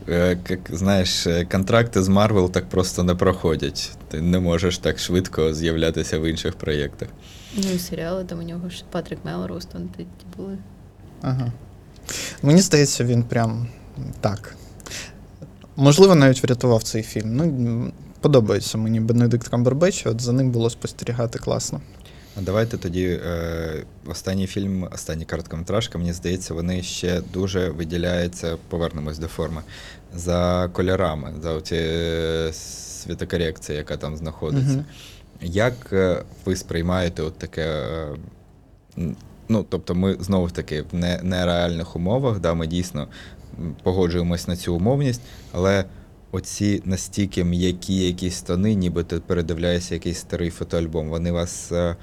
Е, Як знаєш, е, контракти з Марвел так просто не проходять. Ти не можеш так швидко з'являтися в інших проєктах. Ну і серіали там у нього ж Патрік Мелроуз там ті були. Ага. Мені здається, він прям так. Можливо, навіть врятував цей фільм. Ну, подобається мені Бенедикт Кембербеч, от за ним було спостерігати класно. А давайте тоді е, останній фільм, остання короткометражка, мені здається, вони ще дуже виділяються, повернемось до форми, за кольорами, за оці е, світокорекція, яка там знаходиться. Мгм. Як е, ви сприймаєте от таке? е, Ну, тобто, ми знову ж таки в нереальних умовах, да, ми дійсно погоджуємось на цю умовність, але оці настільки м'які якісь тони, ніби ти передивляєшся якийсь старий фотоальбом, вони вас е,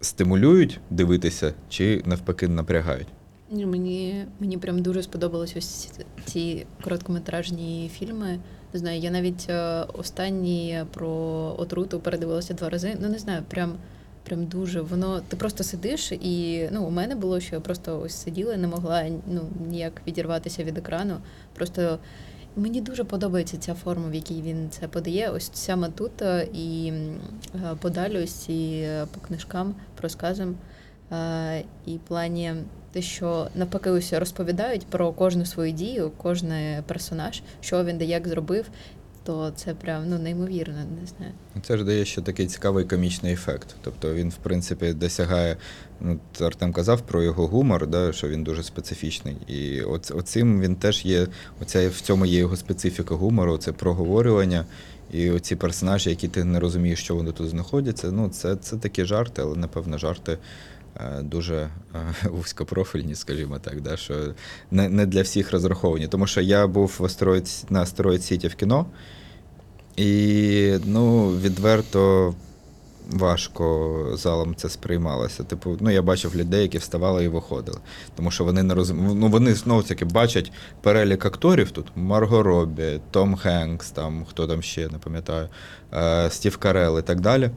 стимулюють дивитися чи навпаки напрягають? Мені, мені прям дуже сподобались ось ці- короткометражні фільми. Не знаю, я навіть е, останній про отруту передивилася два рази. Ну не знаю, прям, прям дуже. Воно ти просто сидиш, і ну, у мене було, що я просто ось сиділа і не могла ну, ніяк відірватися від екрану. Просто мені дуже подобається ця форма, в якій він це подає. Ось саме тут е, і е, подалі ось ці е, по книжкам, по розказам. І плані те, що навпаки ось розповідають про кожну свою дію, кожен персонаж, що він де як зробив. То це прям ну неймовірно, не знаю. Це ж дає ще такий цікавий комічний ефект. Тобто він, в принципі, досягає. Ну, Артем казав про його гумор, да, що він дуже специфічний. І оц, оцим він теж є. Оця, в цьому є його специфіка гумору, це проговорювання. І оці персонажі, які ти не розумієш, що вони тут знаходяться. Ну, це, це такі жарти, але напевно жарти. Е, Дуже е, вузькопрофільні, скажімо так, да, що не, не для всіх розраховані. Тому що я був в Астероїд, на Астероїд Сіті в кіно, і ну, відверто важко залом це сприймалося. Типу, ну я бачив людей, які вставали і виходили. Тому що вони не розуміють. Ну вони знову таки бачать перелік акторів тут: Марго Робі, Том Хенкс, там хто там ще, не пам'ятаю, е, Стів Карел і так далі.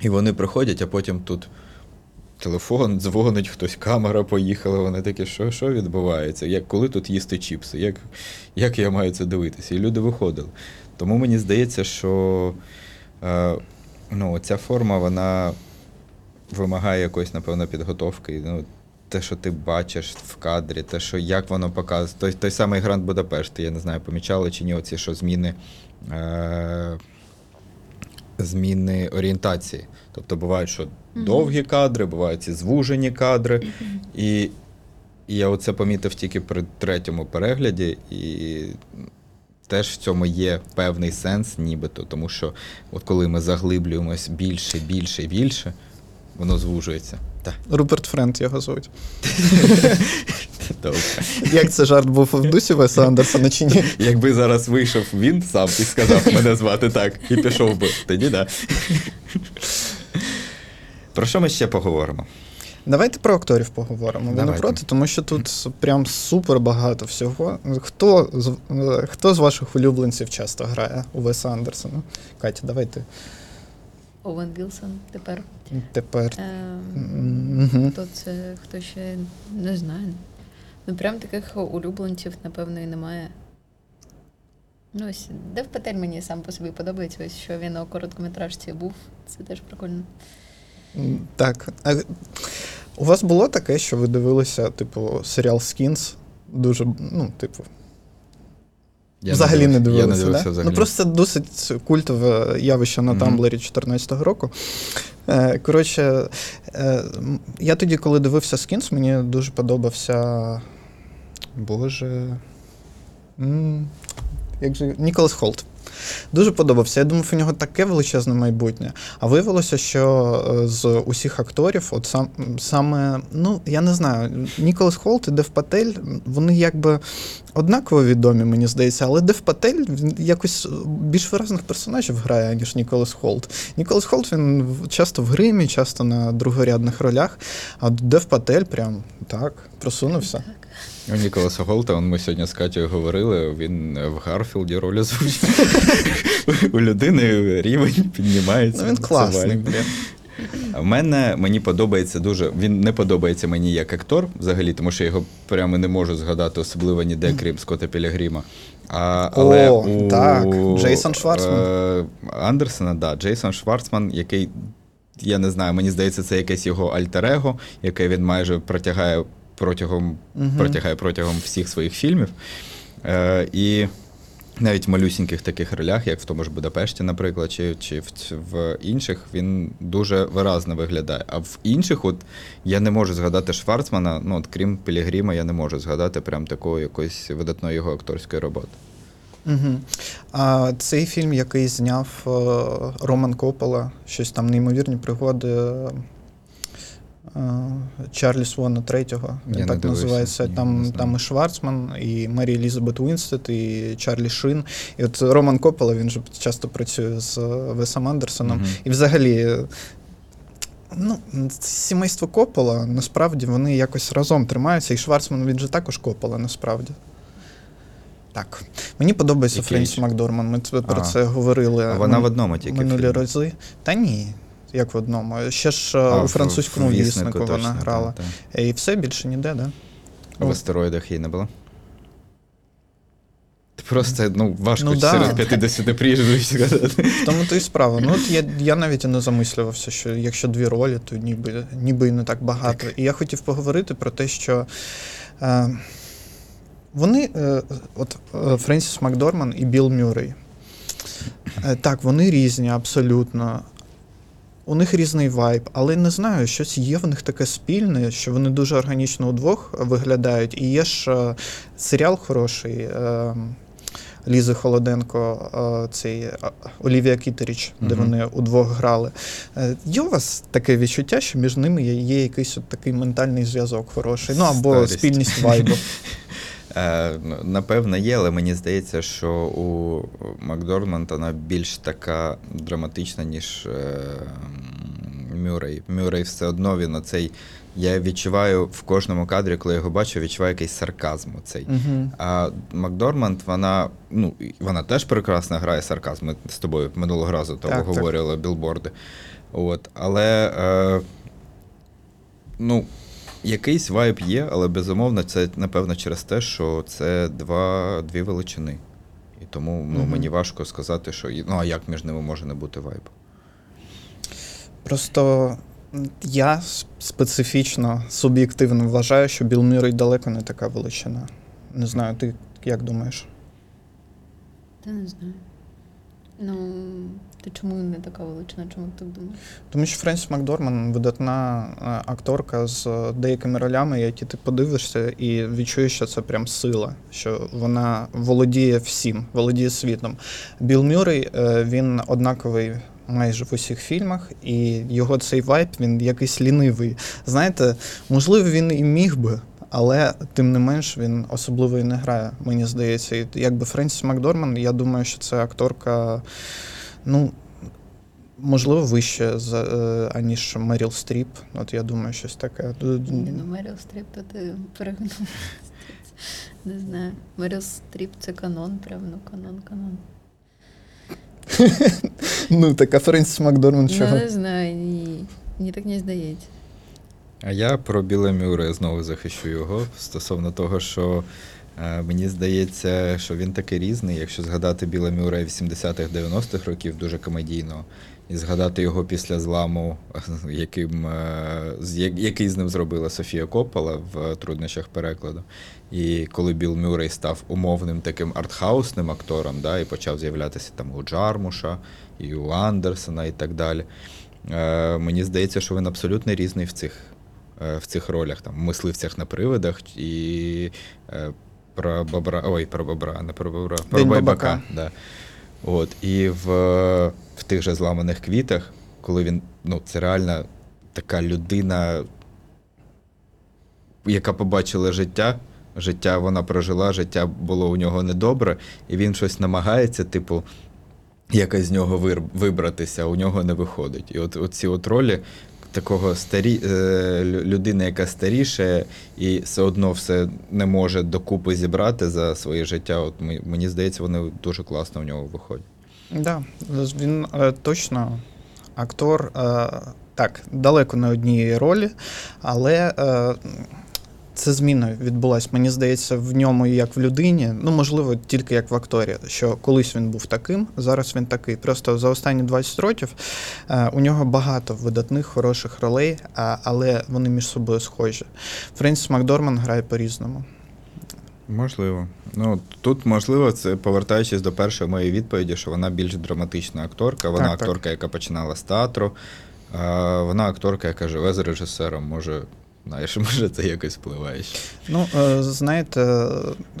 І вони приходять, а потім тут. Телефон дзвонить, хтось камера поїхала. Вони такі, що, що відбувається? Як коли тут їсти чіпси? Як, як я маю це дивитися? І люди виходили. Тому мені здається, що е, ну, ця форма вона вимагає якоїсь, напевно, підготовки. Ну, те, що ти бачиш в кадрі, те, що як воно показує. Той, той самий Гранд Будапешт, я не знаю, помічали чи ні, оці що зміни. Е, Зміни орієнтації. Тобто бувають, що довгі кадри, бувають ці звужені кадри. І, і я оце помітив тільки при третьому перегляді, і теж в цьому є певний сенс, нібито, тому що от коли ми заглиблюємось більше, більше, більше, воно звужується. Так, Руперт Френд його звуть. добре. Як це жарт був в дусі Веса Андерсона чи ні? Якби зараз вийшов він сам і сказав мене звати так, і пішов би, тоді да. Про що ми ще поговоримо? Давайте про акторів поговоримо. Ви не проти, тому що тут прям супер багато всього. Хто з, е, хто з ваших улюбленців часто грає у Веса Андерсона? Катя, давайте Овен Вілсон тепер. тепер. Е, Мгм. Хто це, хто ще не знаю. Ну прям таких улюбленців, напевно, і немає. Ну, ось Дев Патель мені сам по собі подобається, ось що він у короткометражці був. Це теж прикольно. Так. А у вас було таке, що ви дивилися, типу, серіал Skins? Дуже, ну, типу, Я взагалі не дивилися. не дивився да? взагалі. Ну просто досить культове явище на Мгм. Тамблері 2014 року. Е, Коротше, е, я тоді, коли дивився Skins, мені дуже подобався. Боже. Як же Ніколас Холт. Дуже подобався. Я думав, у нього таке величезне майбутнє. А виявилося, що е, з усіх акторів, от сам саме, ну я не знаю, Ніколас Холт і Дев Патель, вони якби однаково відомі, мені здається, але Дев Патель якось більш виразних персонажів грає, ніж Ніколас Холт. Ніколас Холт він часто в гримі, часто на другорядних ролях, а Дев Патель прям так просунувся. У Ніколаса Голта, он ми сьогодні з Катєю говорили, він в Гарфілді роль озвучив. У людини рівень піднімається. Ну він класний, блін. В мене мені подобається дуже. Він не подобається мені як актор взагалі, тому що я його прямо не можу згадати, особливо ніде, крім Скотта Пілігрима. А, але О, у так, Джейсон Шварцман. Е, Андерсона, да, Джейсон Шварцман, який, я не знаю, мені здається, це якесь його альтер-его, яке він майже протягає протягом, Мгм. протягає протягом всіх своїх фільмів. Е, і навіть в малюсіньких таких ролях, як в тому ж Будапешті, наприклад, чи, чи в, в інших, він дуже виразно виглядає. А в інших, от я не можу згадати Шварцмана, ну от крім Пілігрима, я не можу згадати прям такої якоїсь видатної його акторської роботи. Угу. А цей фільм, який зняв е, Роман Копола, щось там неймовірні пригоди Чарлі Свона третього, він так називається. ні, Там, там і Шварцман, і Марі Елізабет Уінстед, і Чарлі Шин. І от Роман Копола, він же часто працює з е, Весом Андерсоном. Мгм. І взагалі. е, Ну, сімейство Копола, насправді вони якось разом тримаються, і Шварцман він же також Копола, насправді. Так. Мені подобається Френсі? Макдорман. Ми про А. це говорили А вона в одному тільки минулі фільмі. рази. Та ні. Як в одному. Ще ж е, А, у французькому віснику вона точно, грала. та, та. І все більше ніде, да? А в астероїдах її не було? Просто ну, важко Ну, да. серед 50 прізвищ сказати. В тому то і справа. Ну, от я, я навіть і не замислювався, що якщо дві ролі, то ніби, ніби і не так багато. І я хотів поговорити про те, що е, вони, е, от е, Френсіс Макдорманд і Білл Мюррей. Е, Так, вони різні, абсолютно. У них різний вайб, але не знаю, щось є в них таке спільне, що вони дуже органічно удвох виглядають. І є ж е, серіал хороший е, Лізи Холоденко, е, цей Олівія Кіттерідж, де Мгм. вони удвох грали. Є у вас таке відчуття, що між ними є, є якийсь от такий ментальний зв'язок хороший, ну або Старість. спільність вайбу. Е, Напевно, є, але мені здається, що у Макдорманд вона більш така драматична, ніж е, Мюррей. Мюррей все одно він оцей. Я відчуваю в кожному кадрі, коли я його бачу, відчуваю якийсь сарказм оцей. Угу. А Макдорманд, вона, ну, вона теж прекрасно грає сарказм. Ми з тобою минулого разу то обговорювали білборди. От. Але е, ну, якийсь вайб є, але безумовно, це напевно через те, що це два, дві величини. І тому ну, Мгм. мені важко сказати, що ну, а як між ними може не бути вайбу. Просто я специфічно, суб'єктивно вважаю, що Біл Мюррей далеко не така величина. Не знаю, ти як думаєш? Та не знаю. Ну, ти чому не така величина? Чому ти так думаєш? Тому що Френсіс Макдорман видатна е, акторка з е, деякими ролями, які ти подивишся і відчуєш, що це прям сила, що вона володіє всім, володіє світом. Біл Мюррей, е, він однаковий. Майже в усіх фільмах, і його цей вайб він якийсь лінивий. Знаєте, можливо, він і міг би, але тим не менш він особливо і не грає, мені здається. І якби Френсіс Макдорман, я думаю, що це акторка, ну, можливо, вище, за, е, аніж Меріл Стріп. От я думаю, щось таке. Ні, ну Меріл Стріп, то ти перегнув. Не знаю. Меріл Стріп це канон, прям, ну канон, канон. Ну, така Френсіс Макдорманд Ну, не знаю, ні. Мені так не здається. А я про Білла Мюррея знову захищу його стосовно того, що мені здається, що він такий різний. Якщо згадати Білла Мюррея 80-х, 90-х років, дуже комедійно, і згадати його після зламу, яким, е, який з ним зробила Софія Коппола в труднощах перекладу. І коли Біл Мюррей став умовним таким артхаусним актором, да, і почав з'являтися там у Джармуша, і у Андерсона, і так далі. Е, мені здається, що він абсолютно різний в цих, е, в цих ролях, там, мисливцях на привидах і е, про бобра. Ой, про бобра, не про бобра, про День байбака. бабака. Да. От, і в, в тих же зламаних квітах, коли він, ну, це реально така людина, яка побачила життя. Життя вона прожила, життя було у нього недобре, і він щось намагається, типу, якось з нього вир- вибратися, а у нього не виходить. І от, от ці от ролі такого старі, е, людини, яка старіше, і все одно все не може докупи зібрати за своє життя. От мені здається, вони дуже класно в нього виходять. Да, він е, точно актор, е, так, далеко не однієї ролі, але е, це зміна відбулася. Мені здається, в ньому і як в людині, ну можливо, тільки як в акторі, що колись він був таким, зараз він такий. Просто за останні 20 років е, у нього багато видатних, хороших ролей, але вони між собою схожі. Френсіс Макдорман грає по-різному. Можливо. Ну тут можливо, це повертаючись до першої моєї відповіді, що вона більш драматична акторка. Вона Так, так. акторка, яка починала з театру. Вона акторка, яка живе з режисером. Може, знаєш, може це якось впливає. ще. Ну, е, знаєте,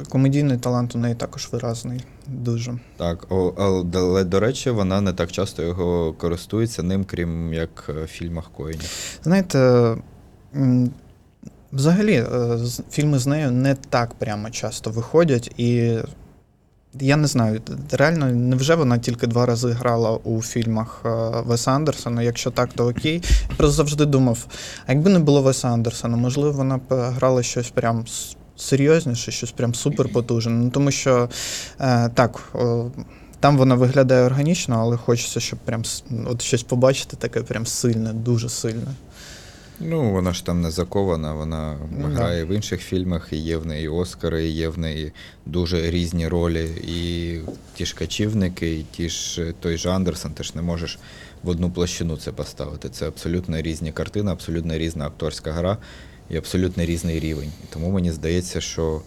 комедійний талант у неї також виразний. Дуже. Так, о- але, але, до речі, вона не так часто його користується ним, крім як е, в фільмах Коїнів. Знаєте, м, взагалі, е, з- фільми з нею не так прямо часто виходять, і я не знаю, реально, невже вона тільки два рази грала у фільмах е, Веса Андерсона? Якщо так, то окей. Я просто завжди думав, а якби не було Веса Андерсона, можливо, вона б грала щось прям серйозніше, щось прям суперпотужне. Ну, тому що е, так. о, там вона виглядає органічно, але хочеться, щоб прям от щось побачити таке прям сильне, дуже сильне. Ну, вона ж там не закована, вона Ну, грає в інших фільмах, і є в неї Оскари, і є в неї дуже різні ролі. І ті ж качівники, і ті ж е, той же Андерсон, ти ж не можеш в одну площину це поставити. Це абсолютно різні картини, абсолютно різна акторська гра і абсолютно різний рівень. Тому мені здається, що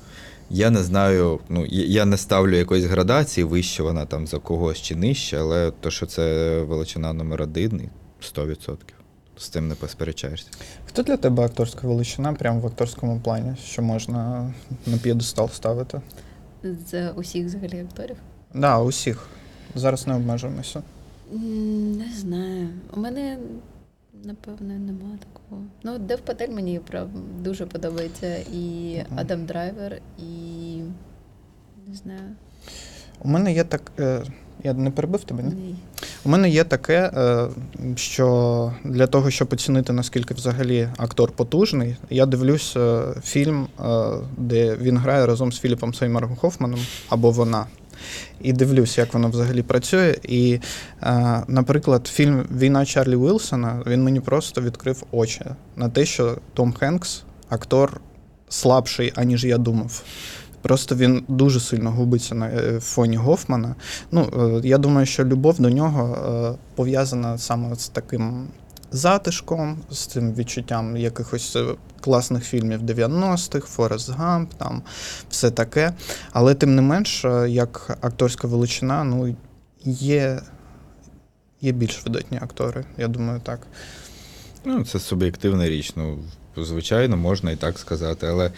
Я не знаю, ну я не ставлю якоїсь градації, вище вона там за когось чи нижче, але то, що це величина номер один, і 100%. З цим не посперечаєшся. Хто для тебе акторська величина прямо в акторському плані, що можна на п'єдестал ставити? З усіх взагалі акторів. Да, усіх. Зараз не обмежуємося. Не знаю. У мене, напевно, нема такого. Ну, Дев Патель мені прям дуже подобається. І Мгм. Адам Драйвер, і. Не знаю. У мене є так. Я не перебив тебе, ні? Ні. У мене є таке, е, що для того, щоб оцінити, наскільки взагалі актор потужний, я дивлюсь е, фільм, е, де він грає разом з Філіпом Сеймаром Хофманом або вона. І дивлюсь, як воно взагалі працює. І, е, наприклад, фільм Війна Чарлі Уілсона він мені просто відкрив очі на те, що Том Хенкс актор слабший, аніж я думав. Просто він дуже сильно губиться на е, фоні Гофмана. Ну, е, я думаю, що любов до нього е, пов'язана саме з таким затишком, з цим відчуттям якихось класних фільмів 90-х, Форест Гамп, там все таке. Але тим не менш, як акторська величина, ну, є, є більш видатні актори, я думаю, так. Ну, це суб'єктивна річ. Ну, звичайно, можна і так сказати, але.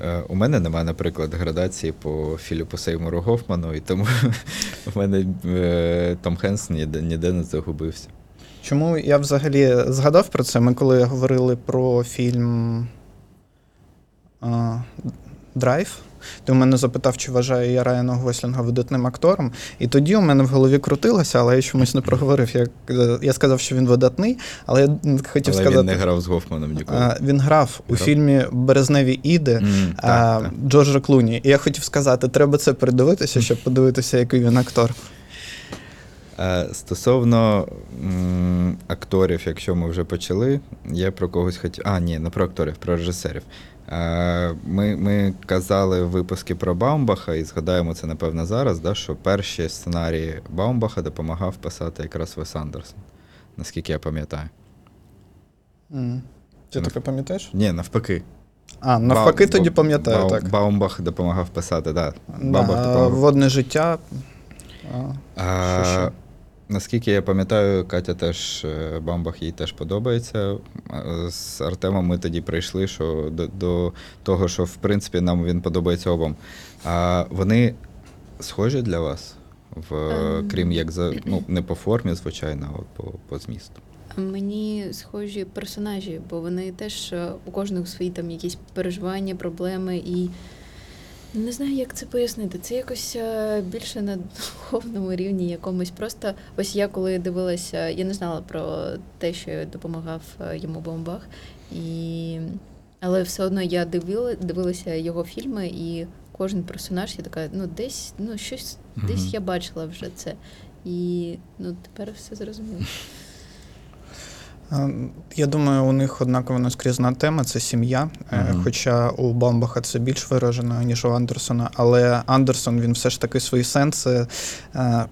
Е, У мене немає, наприклад, градації по Філіпу Сеймуру Гофману, і тому в мене е, Том Хенкс ніде, ніде не загубився. Чому я взагалі згадав про це? Ми коли говорили про фільм а, Драйв, ти у мене запитав, чи вважаю я Райана Гослінга видатним актором. І тоді у мене в голові крутилося, але я чомусь не проговорив. Я, я сказав, що він видатний, але я хотів Але сказати. він не грав з Гофманом ніколи. а, він грав у Грав? фільмі Березневі іди mm, а, так, так. Джорджа Клуні. І я хотів сказати, треба це придивитися, щоб подивитися, який він актор. Е, Стосовно м, акторів, якщо ми вже почали, я про когось хотів. А, ні, не про акторів, про режисерів. Е, Ми, ми казали випуски про Баумбаха, і згадаємо це, напевно, зараз, да, що перші сценарії Баумбаха допомагав писати якраз Вес Андерсон, наскільки я пам'ятаю. М. Ти таке пам'ятаєш? Ні, навпаки. А, навпаки, Бау- тоді пам'ятаю, Бау- так. Баумбах допомагав писати, так. Да. Да, Баумбах допомагав. водне життя. А, А, Що ще? Наскільки я пам'ятаю, Катя теж е, Бамбах їй теж подобається. З Артемом ми тоді прийшли що до, до того, що в принципі нам він подобається обом. А вони схожі для вас, в, Ем. крім як за ну, не по формі, звичайно, а от по, по змісту. Мені схожі персонажі, бо вони теж е, у кожного свої там якісь переживання, проблеми і. Не знаю, як це пояснити. Це якось е, більше на духовному рівні якомусь. Просто ось я коли дивилася, я не знала про те, що допомагав е, йому бомбах. І... Але все одно я дивила, дивилася його фільми, і кожен персонаж, я така, ну десь, ну щось, десь я бачила вже це. І ну тепер все зрозуміло. Е, Я думаю, у них однакова наскрізна тема це сім'я. Мгм. Хоча у Бамбаха це більш виражено, ніж у Андерсона. Але Андерсон він все ж таки свої сенси е,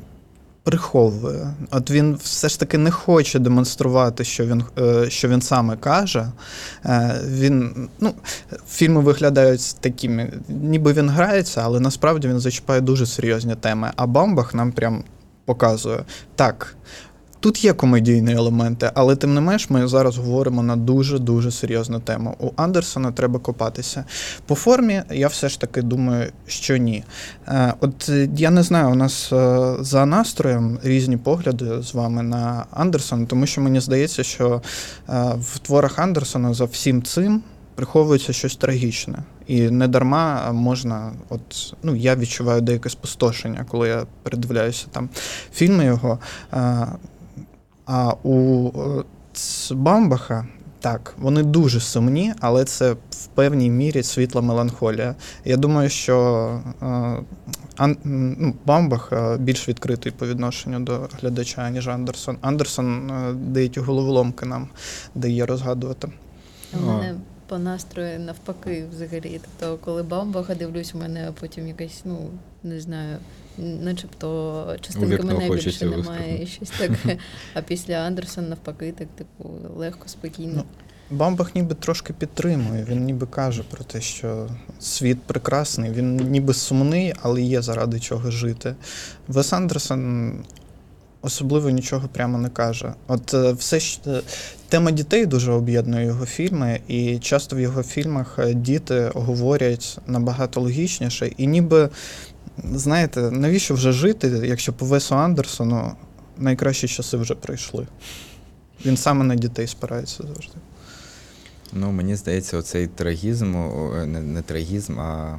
приховує. От він все ж таки не хоче демонструвати, що він, що він саме каже. Він, ну, фільми виглядають такими, ніби він грається, але насправді він зачіпає дуже серйозні теми. А Бамбах нам прям показує так. Тут є комедійні елементи, але тим не менш ми зараз говоримо на дуже-дуже серйозну тему. У Андерсона треба копатися. По формі я все ж таки думаю, що ні. Е, От е, я не знаю, у нас е, за настроєм різні погляди з вами на Андерсона, тому що мені здається, що в творах Андерсона за всім цим приховується щось трагічне. І не дарма можна, от ну я відчуваю деяке спустошення, коли я передивляюся там фільми його. А у е, Бамбаха так, вони дуже сумні, але це в певній мірі світла меланхолія. Я думаю, що е, Ан, ну, Бамбах е, більш відкритий по відношенню до глядача, ніж Андерсон. Андерсон деякі головоломки нам дає розгадувати. У мене по настрою навпаки взагалі. Тобто, коли Бамбаха дивлюсь, у мене потім якась, ну, не знаю, начебто частинки вікно мене більше немає і щось таке. А після Андерсон навпаки, так типу легко, спокійно. Ну, Бамбах ніби трошки підтримує. Він ніби каже про те, що світ прекрасний, він ніби сумний, але є заради чого жити. Вес Андерсон особливо нічого прямо не каже. От е, все ж е, тема дітей дуже об'єднує його фільми, і часто в його фільмах е, діти говорять набагато логічніше, і ніби. Знаєте, навіщо вже жити, якщо по Весу Андерсону найкращі часи вже пройшли? Він саме на дітей спирається завжди. Ну, мені здається, оцей трагізм, не, не трагізм, а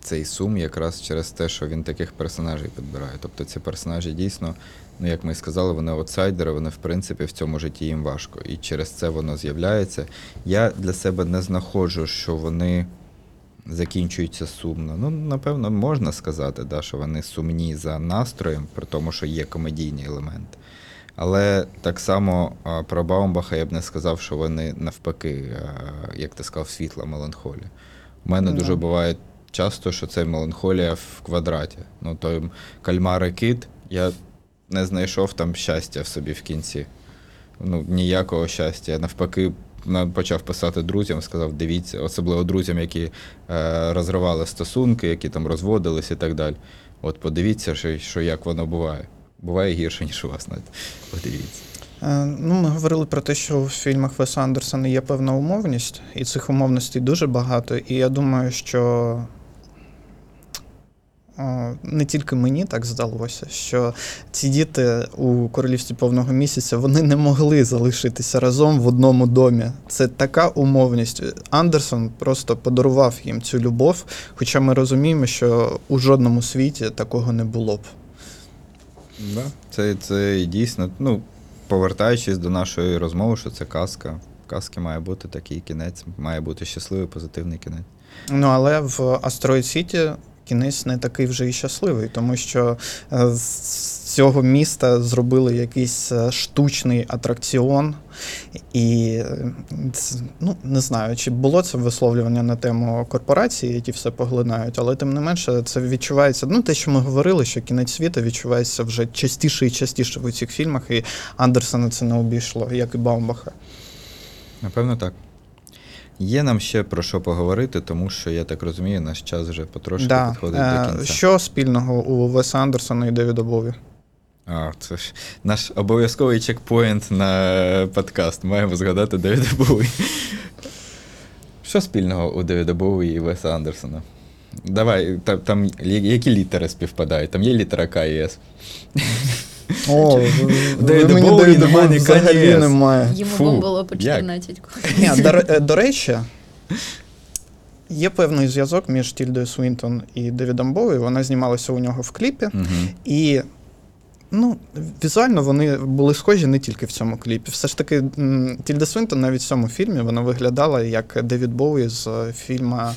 цей сум якраз через те, що він таких персонажей підбирає. Тобто ці персонажі дійсно, ну як ми і сказали, вони аутсайдери, вони в принципі в цьому житті їм важко. І через це воно з'являється. Я для себе не знаходжу, що вони закінчуються сумно. Ну, напевно, можна сказати, да, що вони сумні за настроєм, при тому, що є комедійні елементи. Але так само про Баумбаха я б не сказав, що вони навпаки, як ти сказав, світла меланхолія. У мене Ну, дуже буває часто, що це меланхолія в квадраті. Ну, той кальмар і кит, я не знайшов там щастя в собі в кінці. Ну, ніякого щастя. Навпаки на- почав писати друзям, сказав, дивіться, особливо друзям, які е, розривали стосунки, які там розводились і так далі. От подивіться, що, що як воно буває. Буває гірше, ніж у вас навіть. Подивіться. Е, Ну, ми говорили про те, що в фільмах Веса Андерсона є певна умовність, і цих умовностей дуже багато. І я думаю, що не тільки мені так здалося, що ці діти у королівстві повного місяця вони не могли залишитися разом в одному домі. Це така умовність. Андерсон просто подарував їм цю любов, хоча ми розуміємо, що у жодному світі такого не було б. Да. Це, це дійсно, ну, повертаючись до нашої розмови, що це казка. Казки має бути такий кінець, має бути щасливий, позитивний кінець. Ну, але в Астероїд Сіті кінець не такий вже і щасливий, тому що е, з цього міста зробили якийсь е, штучний атракціон. І ну, не знаю, чи було це висловлювання на тему корпорації, які все поглинають, але тим не менше це відчувається. Ну, те, що ми говорили, що кінець світу відчувається вже частіше і частіше в цих фільмах, і Андерсона це не обійшло, як і Баумбаха. Напевно, так. Є нам ще про що поговорити, тому що я так розумію, наш час вже потрошки Да. підходить Е, до кінця. Що спільного у Веса Андерсона і Девіда Бові? А, це ж наш обов'язковий чекпоінт на подкаст. Маємо згадати Девіда Боуі. Що спільного у Девіда Боуі і Веса Андерсона? Давай, там, там які літери співпадають? Там є літера К і С. О, Девіда мені Боуі Девіда немає ні взагалі Kanye. немає. Йому Фу, було по як? 14 Ні, до, ре- е, до речі, є певний зв'язок між Тільдою Свінтон і Девідом Боуі. Вона знімалася у нього в кліпі. Угу. І ну, візуально вони були схожі не тільки в цьому кліпі. Все ж таки, м, Тільда Свінтон навіть в цьому фільмі вона виглядала як Девід Боуі з е, фільма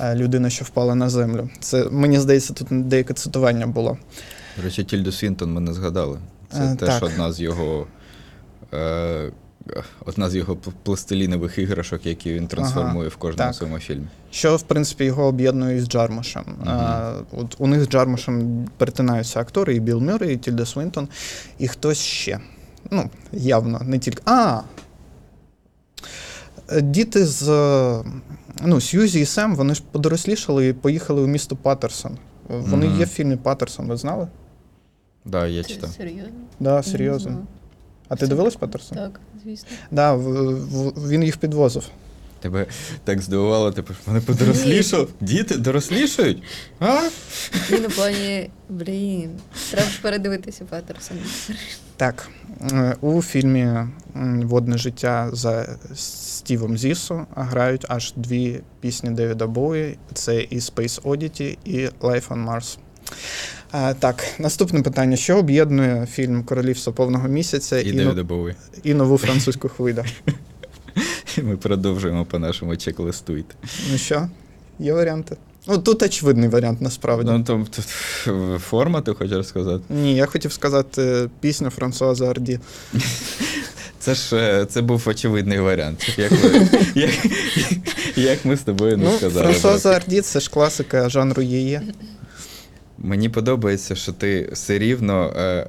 е, Людина, що впала на землю. Це мені здається, тут деяке цитування було. До речі, Тільду Свінтон ми не згадали. Це Е, теж так. одна з його. Е, одна з його пластилінових іграшок, які він трансформує в кожному так. своєму фільмі. Що, в принципі, його об'єднує із Джармушем. Мгм. А, от у них з Джармушем перетинаються актори, і Білл Мюррей, і Тільда Свінтон, і хтось ще. Ну, явно, не тільки. А! Діти з е, ну, Сьюзі і Сем, вони ж подорослішали і поїхали у місто Паттерсон. Вони Мгм. є в фільмі Паттерсон, ви знали? Да, я Це читав. серйозно? Да, серйозно. А ти дивилась Паттерсон? Так, звісно. Да, в, в, він їх підвозив. Тебе так здивувало, типу, вони подорослішали? Діти дорослішають? А? І на плані, блін, треба ж передивитися Паттерсона. Так, е, у фільмі м, Водне життя за Стівом Зісу грають аж дві пісні Девіда Боуї. Це і Space Oddity, і Life on Mars. Е, Так, наступне питання: що об'єднує фільм Королівство повного місяця І і, Девіда і нову французьку хвилю? Ми продовжуємо по нашому чек-листу йти. Ну що, є варіанти? Ну, тут очевидний варіант насправді. Ну, то, тут форма, ти хочеш сказати? Ні, я хотів сказати пісню Франсуаза Арді. Це ж е, це був очевидний варіант. Як, ви, як, як ми з тобою не Ну, сказали. Франсуаза Арді це ж класика жанру її. Мені подобається, що ти все рівно. Е,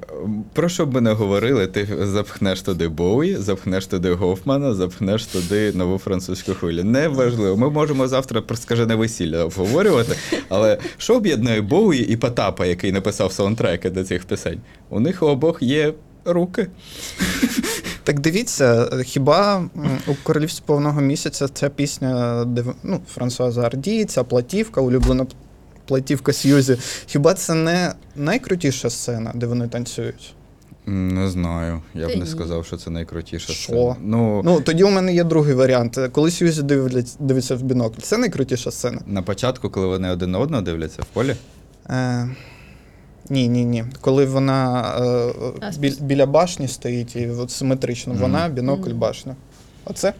про що б ми не говорили, ти запхнеш туди Боуї, запхнеш туди Гофмана, запхнеш туди нову французьку хвилю. Неважливо. Ми можемо завтра про скажене весілля обговорювати, але що об'єднує Боуї і Потапа, який написав саундтреки до цих пісень? У них у обох є руки. Так дивіться, хіба у королівстві повного місяця ця пісня де, ну, Франсуаза Арді, ця платівка, улюблена платівка Сьюзі. Хіба це не найкрутіша сцена, де вони танцюють? Не знаю. Я б не сказав, що це найкрутіша Що? сцена. Ну, Ну, тоді у мене є другий варіант. Коли Сьюзі дивлять, дивиться в бінокль, це найкрутіша сцена. на початку, коли вони один на одного дивляться в полі. Е, ні, ні, ні. Коли вона е, А, біля башні стоїть і от симетрично, вона, бінокль, башня. Оце?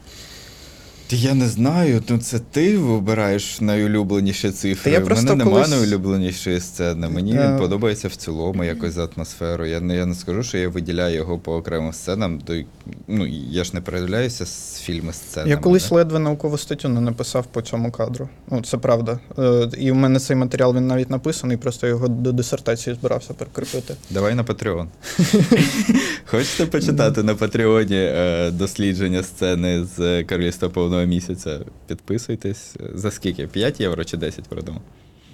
Та Я не знаю, ну це ти вибираєш найулюбленіші цифри. Та я У мене немає колись- найулюбленішої сцени. Мені Е. він подобається в цілому якось за атмосферу. Я не, я не скажу, що я виділяю його по окремим сценам. То, й- ну, я ж не передивляюся з фільми сценами. Я колись да? ледве наукову статтю не написав по цьому кадру. Ну, це правда. Е, і в мене цей матеріал він навіть написаний, просто його до дисертації збирався прикріпити. Давай на Patreon. Хочете почитати на Патреоні е, дослідження сцени з Королівства повного місяця? Підписуйтесь. За скільки? 5 євро чи 10 продамо?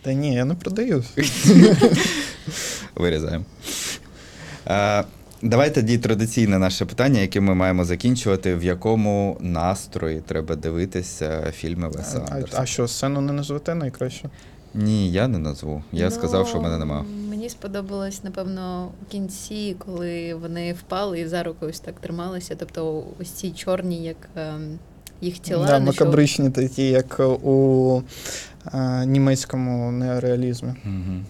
Та ні, я не продаю. Вирізаємо. Е, давай тоді традиційне наше питання, яке ми маємо закінчувати. В якому настрої треба дивитися фільми Веса А, а що, сцену не назвете найкраще? Ні, я не назву. Я Ну, сказав, що в мене нема. Мені сподобалось, напевно, в кінці, коли вони впали і за руку ось так трималися. Тобто ось ці чорні, як ем, їх тіла. да, що- макабричні такі, як у е, німецькому неореалізмі. Угу.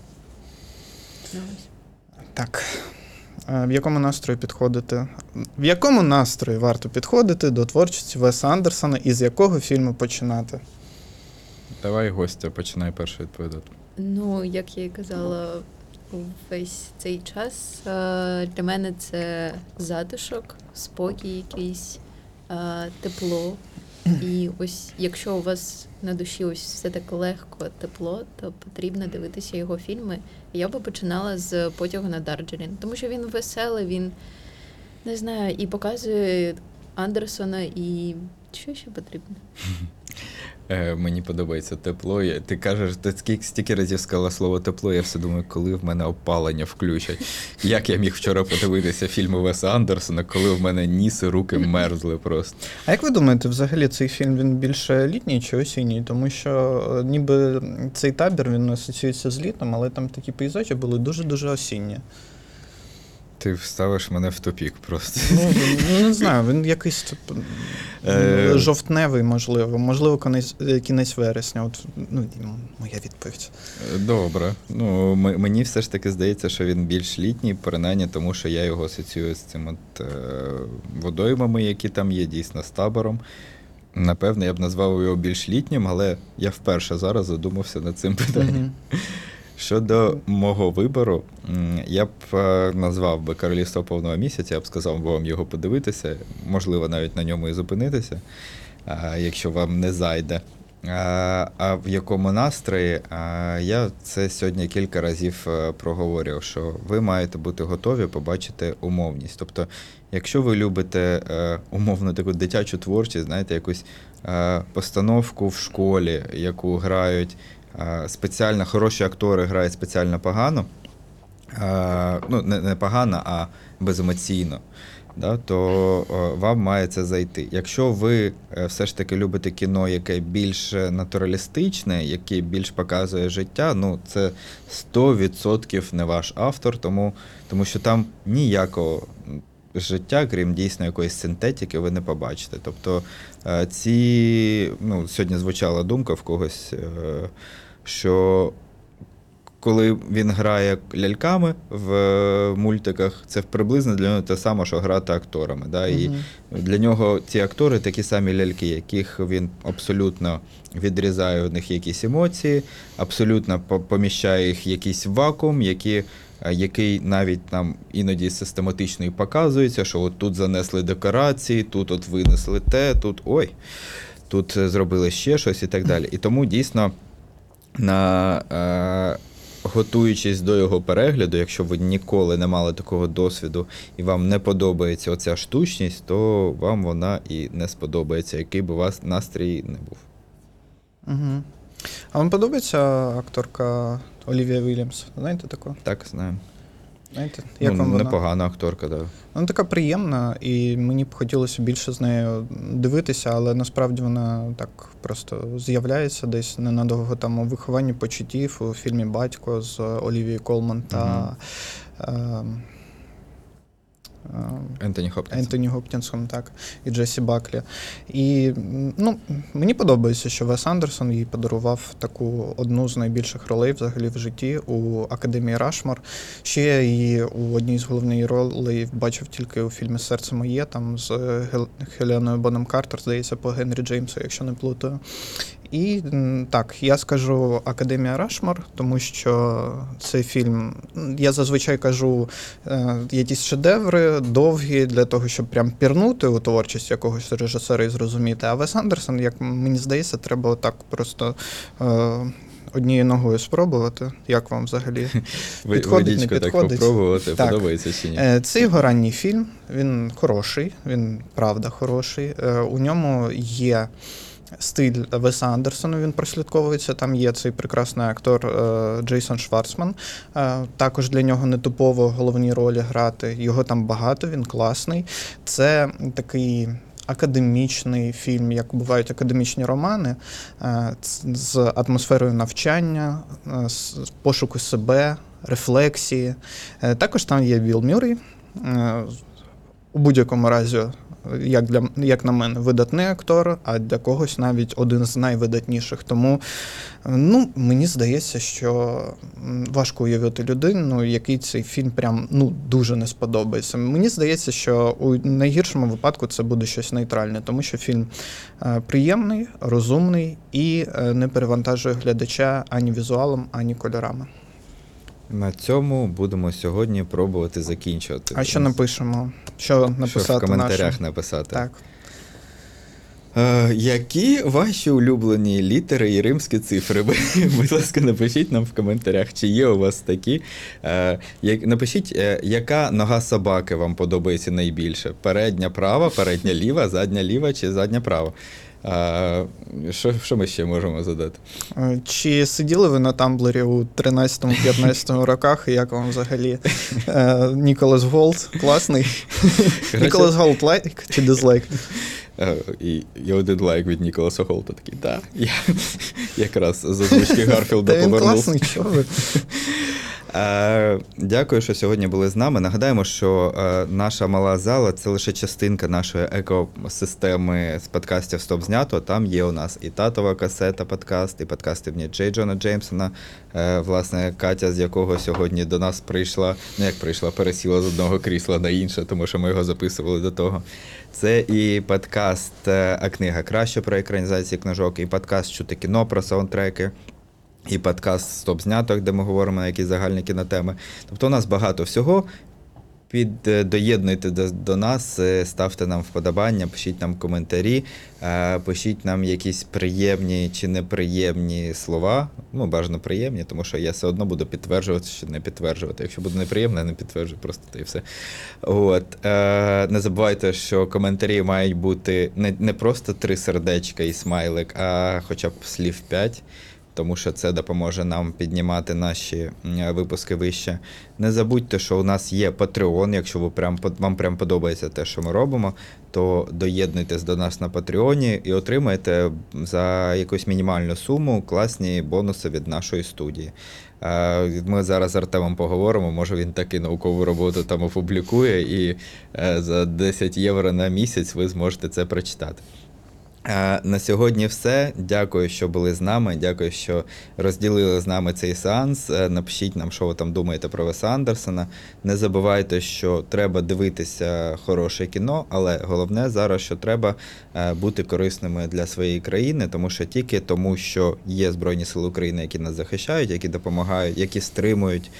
Так. Е, В якому настрої підходити? В якому настрої варто підходити до творчості Веса Андерсона і з якого фільму починати? Давай гостя, починай перше відповідати. Ну, як я і казала, весь цей час е, для мене це затишок, спокій якийсь, е, тепло. І ось якщо у вас на душі ось все так легко, тепло, то потрібно дивитися його фільми. Я би починала з потягу на Дарджелін, тому що він веселий, він не знаю, і показує Андерсона, і що ще потрібно? Е, мені подобається тепло. Я- Ти кажеш, ти скільки стільки разів сказала слово тепло, я все думаю, коли в мене опалення включать. Як я міг вчора подивитися фільми Веса Андерсона, коли в мене ніс і руки мерзли просто. А як ви думаєте, взагалі цей фільм він більше літній чи осінній? Тому що е, ніби цей табір він асоціюється з літом, але там такі пейзажі були дуже-дуже осінні. Ти вставиш мене в тупік просто. Ну, ну, не знаю, він якийсь типу, Е. жовтневий, можливо, можливо, кінець, кінець вересня. От, ну, моя відповідь. Добре. Ну, мені все ж таки здається, що він більш літній, принаймні, тому що я його асоціюю з цим от, е, водоймами, які там є, дійсно, з табором. Напевно, я б назвав його більш літнім, але я вперше зараз задумався над цим питанням. Мгм. Щодо мого вибору, я б е, назвав би Королівство повного місяця, я б сказав вам його подивитися, можливо, навіть на ньому і зупинитися, якщо вам не зайде. А, а в якому настрої? Я це сьогодні кілька разів е, проговорював, що ви маєте бути готові побачити умовність. Тобто, якщо ви любите е, умовно таку дитячу творчість, знаєте, якусь е, постановку в школі, яку грають е, спеціально хороші актори грають спеціально погано, е, ну, не, погано, а беземоційно. Да, то е, вам має це зайти. Якщо ви е, все ж таки любите кіно, яке більш натуралістичне, яке більш показує життя, ну це 100% не ваш автор, тому, тому що там ніякого життя, крім дійсно якоїсь синтетики, ви не побачите. Тобто е, ці, ну, сьогодні звучала думка в когось, е, що коли він грає ляльками в е, мультиках, це приблизно для нього те саме, що грати акторами. Да? І Мгм. для нього ці актори такі самі ляльки, яких він абсолютно відрізає у них якісь емоції, абсолютно поміщає їх в якийсь вакуум, які, е, який навіть нам іноді систематично і показується, що от тут занесли декорації, тут от винесли те, тут ой, тут е, зробили ще щось і так далі. І тому дійсно на е, готуючись до його перегляду, якщо ви ніколи не мали такого досвіду і вам не подобається оця штучність, то вам вона і не сподобається, який би у вас настрій не був. Угу. А вам подобається акторка Олівія Вільямс? Знаєте таку? Так, знаю. Знаєте? Як ну, вам вона? непогана акторка, так. Да. Вона така приємна, і мені б хотілося більше з нею дивитися, але насправді вона так просто з'являється десь ненадовго там у вихованні почуттів у фільмі Батько з Олівією Колман та е, Ентоні Хопкінс. Ентоні Гопкінсом, так, і Джесі Баклі. І ну, мені подобається, що Вес Андерсон їй подарував таку одну з найбільших ролей взагалі в житті у Академії Рашмор. Ще я її у одній з головних ролей бачив тільки у фільмі Серце моє, там з Хеленою Боном Картер, здається, по Генрі Джеймсу, якщо не плутаю. І так, я скажу Академія Рашмор, тому що цей фільм, я зазвичай кажу е, якісь шедеври довгі для того, щоб прям пірнути у творчість якогось режисера і зрозуміти. А Вес Андерсон, як мені здається, треба отак просто. Е, Однією ногою спробувати, як вам взагалі підходить, не водичку так попробувати, Так. подобається чи ні? Е, Це його ранній фільм. Він хороший, він правда хороший. У ньому є стиль Веса Андерсона, він прослідковується. Там є цей прекрасний актор е, Джейсон Шварцман. Е, Також для нього не типово головні ролі грати. Його там багато, він класний. Це такий. Академічний фільм, як бувають академічні романи, е, з атмосферою навчання, з пошуку себе, рефлексії. Також там є Вілл Мюррей. У будь-якому разі, як, для, як на мене, видатний актор, а для когось навіть один з найвидатніших. Тому ну, мені здається, що важко уявити людину, який цей фільм прям ну, дуже не сподобається. Мені здається, що у найгіршому випадку це буде щось нейтральне, тому що фільм е, приємний, розумний і е, не перевантажує глядача ані візуалом, ані кольорами. На цьому будемо сьогодні пробувати закінчувати. А що напишемо? Що написати Що в коментарях нашим? написати? Так. Е, які ваші улюблені літери і римські цифри? Будь ласка, напишіть нам в коментарях, чи є у вас такі. Е, як, напишіть, е, яка нога собаки вам подобається найбільше? Передня права, передня ліва, задня ліва чи задня права? Е, що, що ми ще можемо задати? Чи сиділи ви на тамблері у 13-15 роках? і Як вам взагалі Е, Ніколас Голт? Класний? Ніколас Голт лайк чи дизлайк? Е, І, і один лайк від Ніколаса Холта такий, так, я якраз з озвучки Гарфілда повернувся. Е, Дякую, що сьогодні були з нами. Нагадаємо, що е, наша мала зала це лише частинка нашої екосистеми з подкастів Стоп знято. Там є у нас і татова касета подкаст, і подкасти в Джей Джона Джеймсона. Е, Власне, Катя, з якого сьогодні до нас прийшла, ну як прийшла, пересіла з одного крісла на інше, тому що ми його записували до того. Це і подкаст А книга краще про екранізації книжок, і подкаст Чути кіно про саундтреки. І подкаст Стоп зняток, де ми говоримо на якісь загальні кінотеми. Тобто у нас багато всього. Під, е, доєднуйте до, до нас, е, ставте нам вподобання, пишіть нам коментарі, е, пишіть нам якісь приємні чи неприємні слова. Ну, бажано приємні, тому що я все одно буду підтверджувати чи не підтверджувати. Якщо буде неприємно, я не підтверджую, просто та і все. От. Не забувайте, що коментарі мають бути не, не просто три сердечка і смайлик, а хоча б слів п'ять тому що це допоможе нам піднімати наші випуски вище. Не забудьте, що у нас є Patreon, якщо ви прям, вам прям подобається те, що ми робимо, то доєднуйтесь до нас на Патреоні і отримаєте за якусь мінімальну суму класні бонуси від нашої студії. Ми зараз з Артемом поговоримо, може він таки наукову роботу там опублікує, і е, за 10 євро на місяць ви зможете це прочитати. Е, На сьогодні все. Дякую, що були з нами. Дякую, що розділили з нами цей сеанс. Е, Напишіть нам, що ви там думаєте про Веса Андерсона. Не забувайте, що треба дивитися хороше кіно, але головне зараз, що треба е, бути корисними для своєї країни, тому що тільки тому, що є Збройні Сили України, які нас захищають, які допомагають, які стримують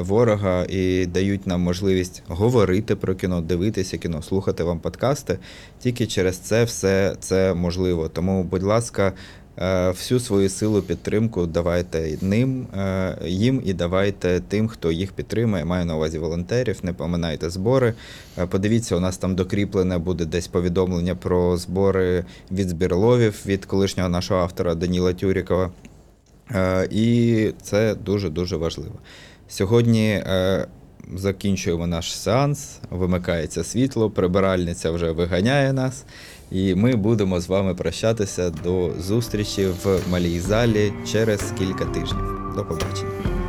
ворога і дають нам можливість говорити про кіно, дивитися кіно, слухати вам подкасти. Тільки через це все це можливо. Тому, будь ласка, Е, Всю свою силу підтримку давайте ним, е, їм і давайте тим, хто їх підтримує. Маю на увазі волонтерів, не поминайте збори. Е, Подивіться, у нас там докріплене буде десь повідомлення про збори від збірловів від колишнього нашого автора Даніла Тюрікова. Е, І це дуже-дуже важливо. Сьогодні е, закінчуємо наш сеанс, вимикається світло, прибиральниця вже виганяє нас, і ми будемо з вами прощатися до зустрічі в малій залі через кілька тижнів. До побачення.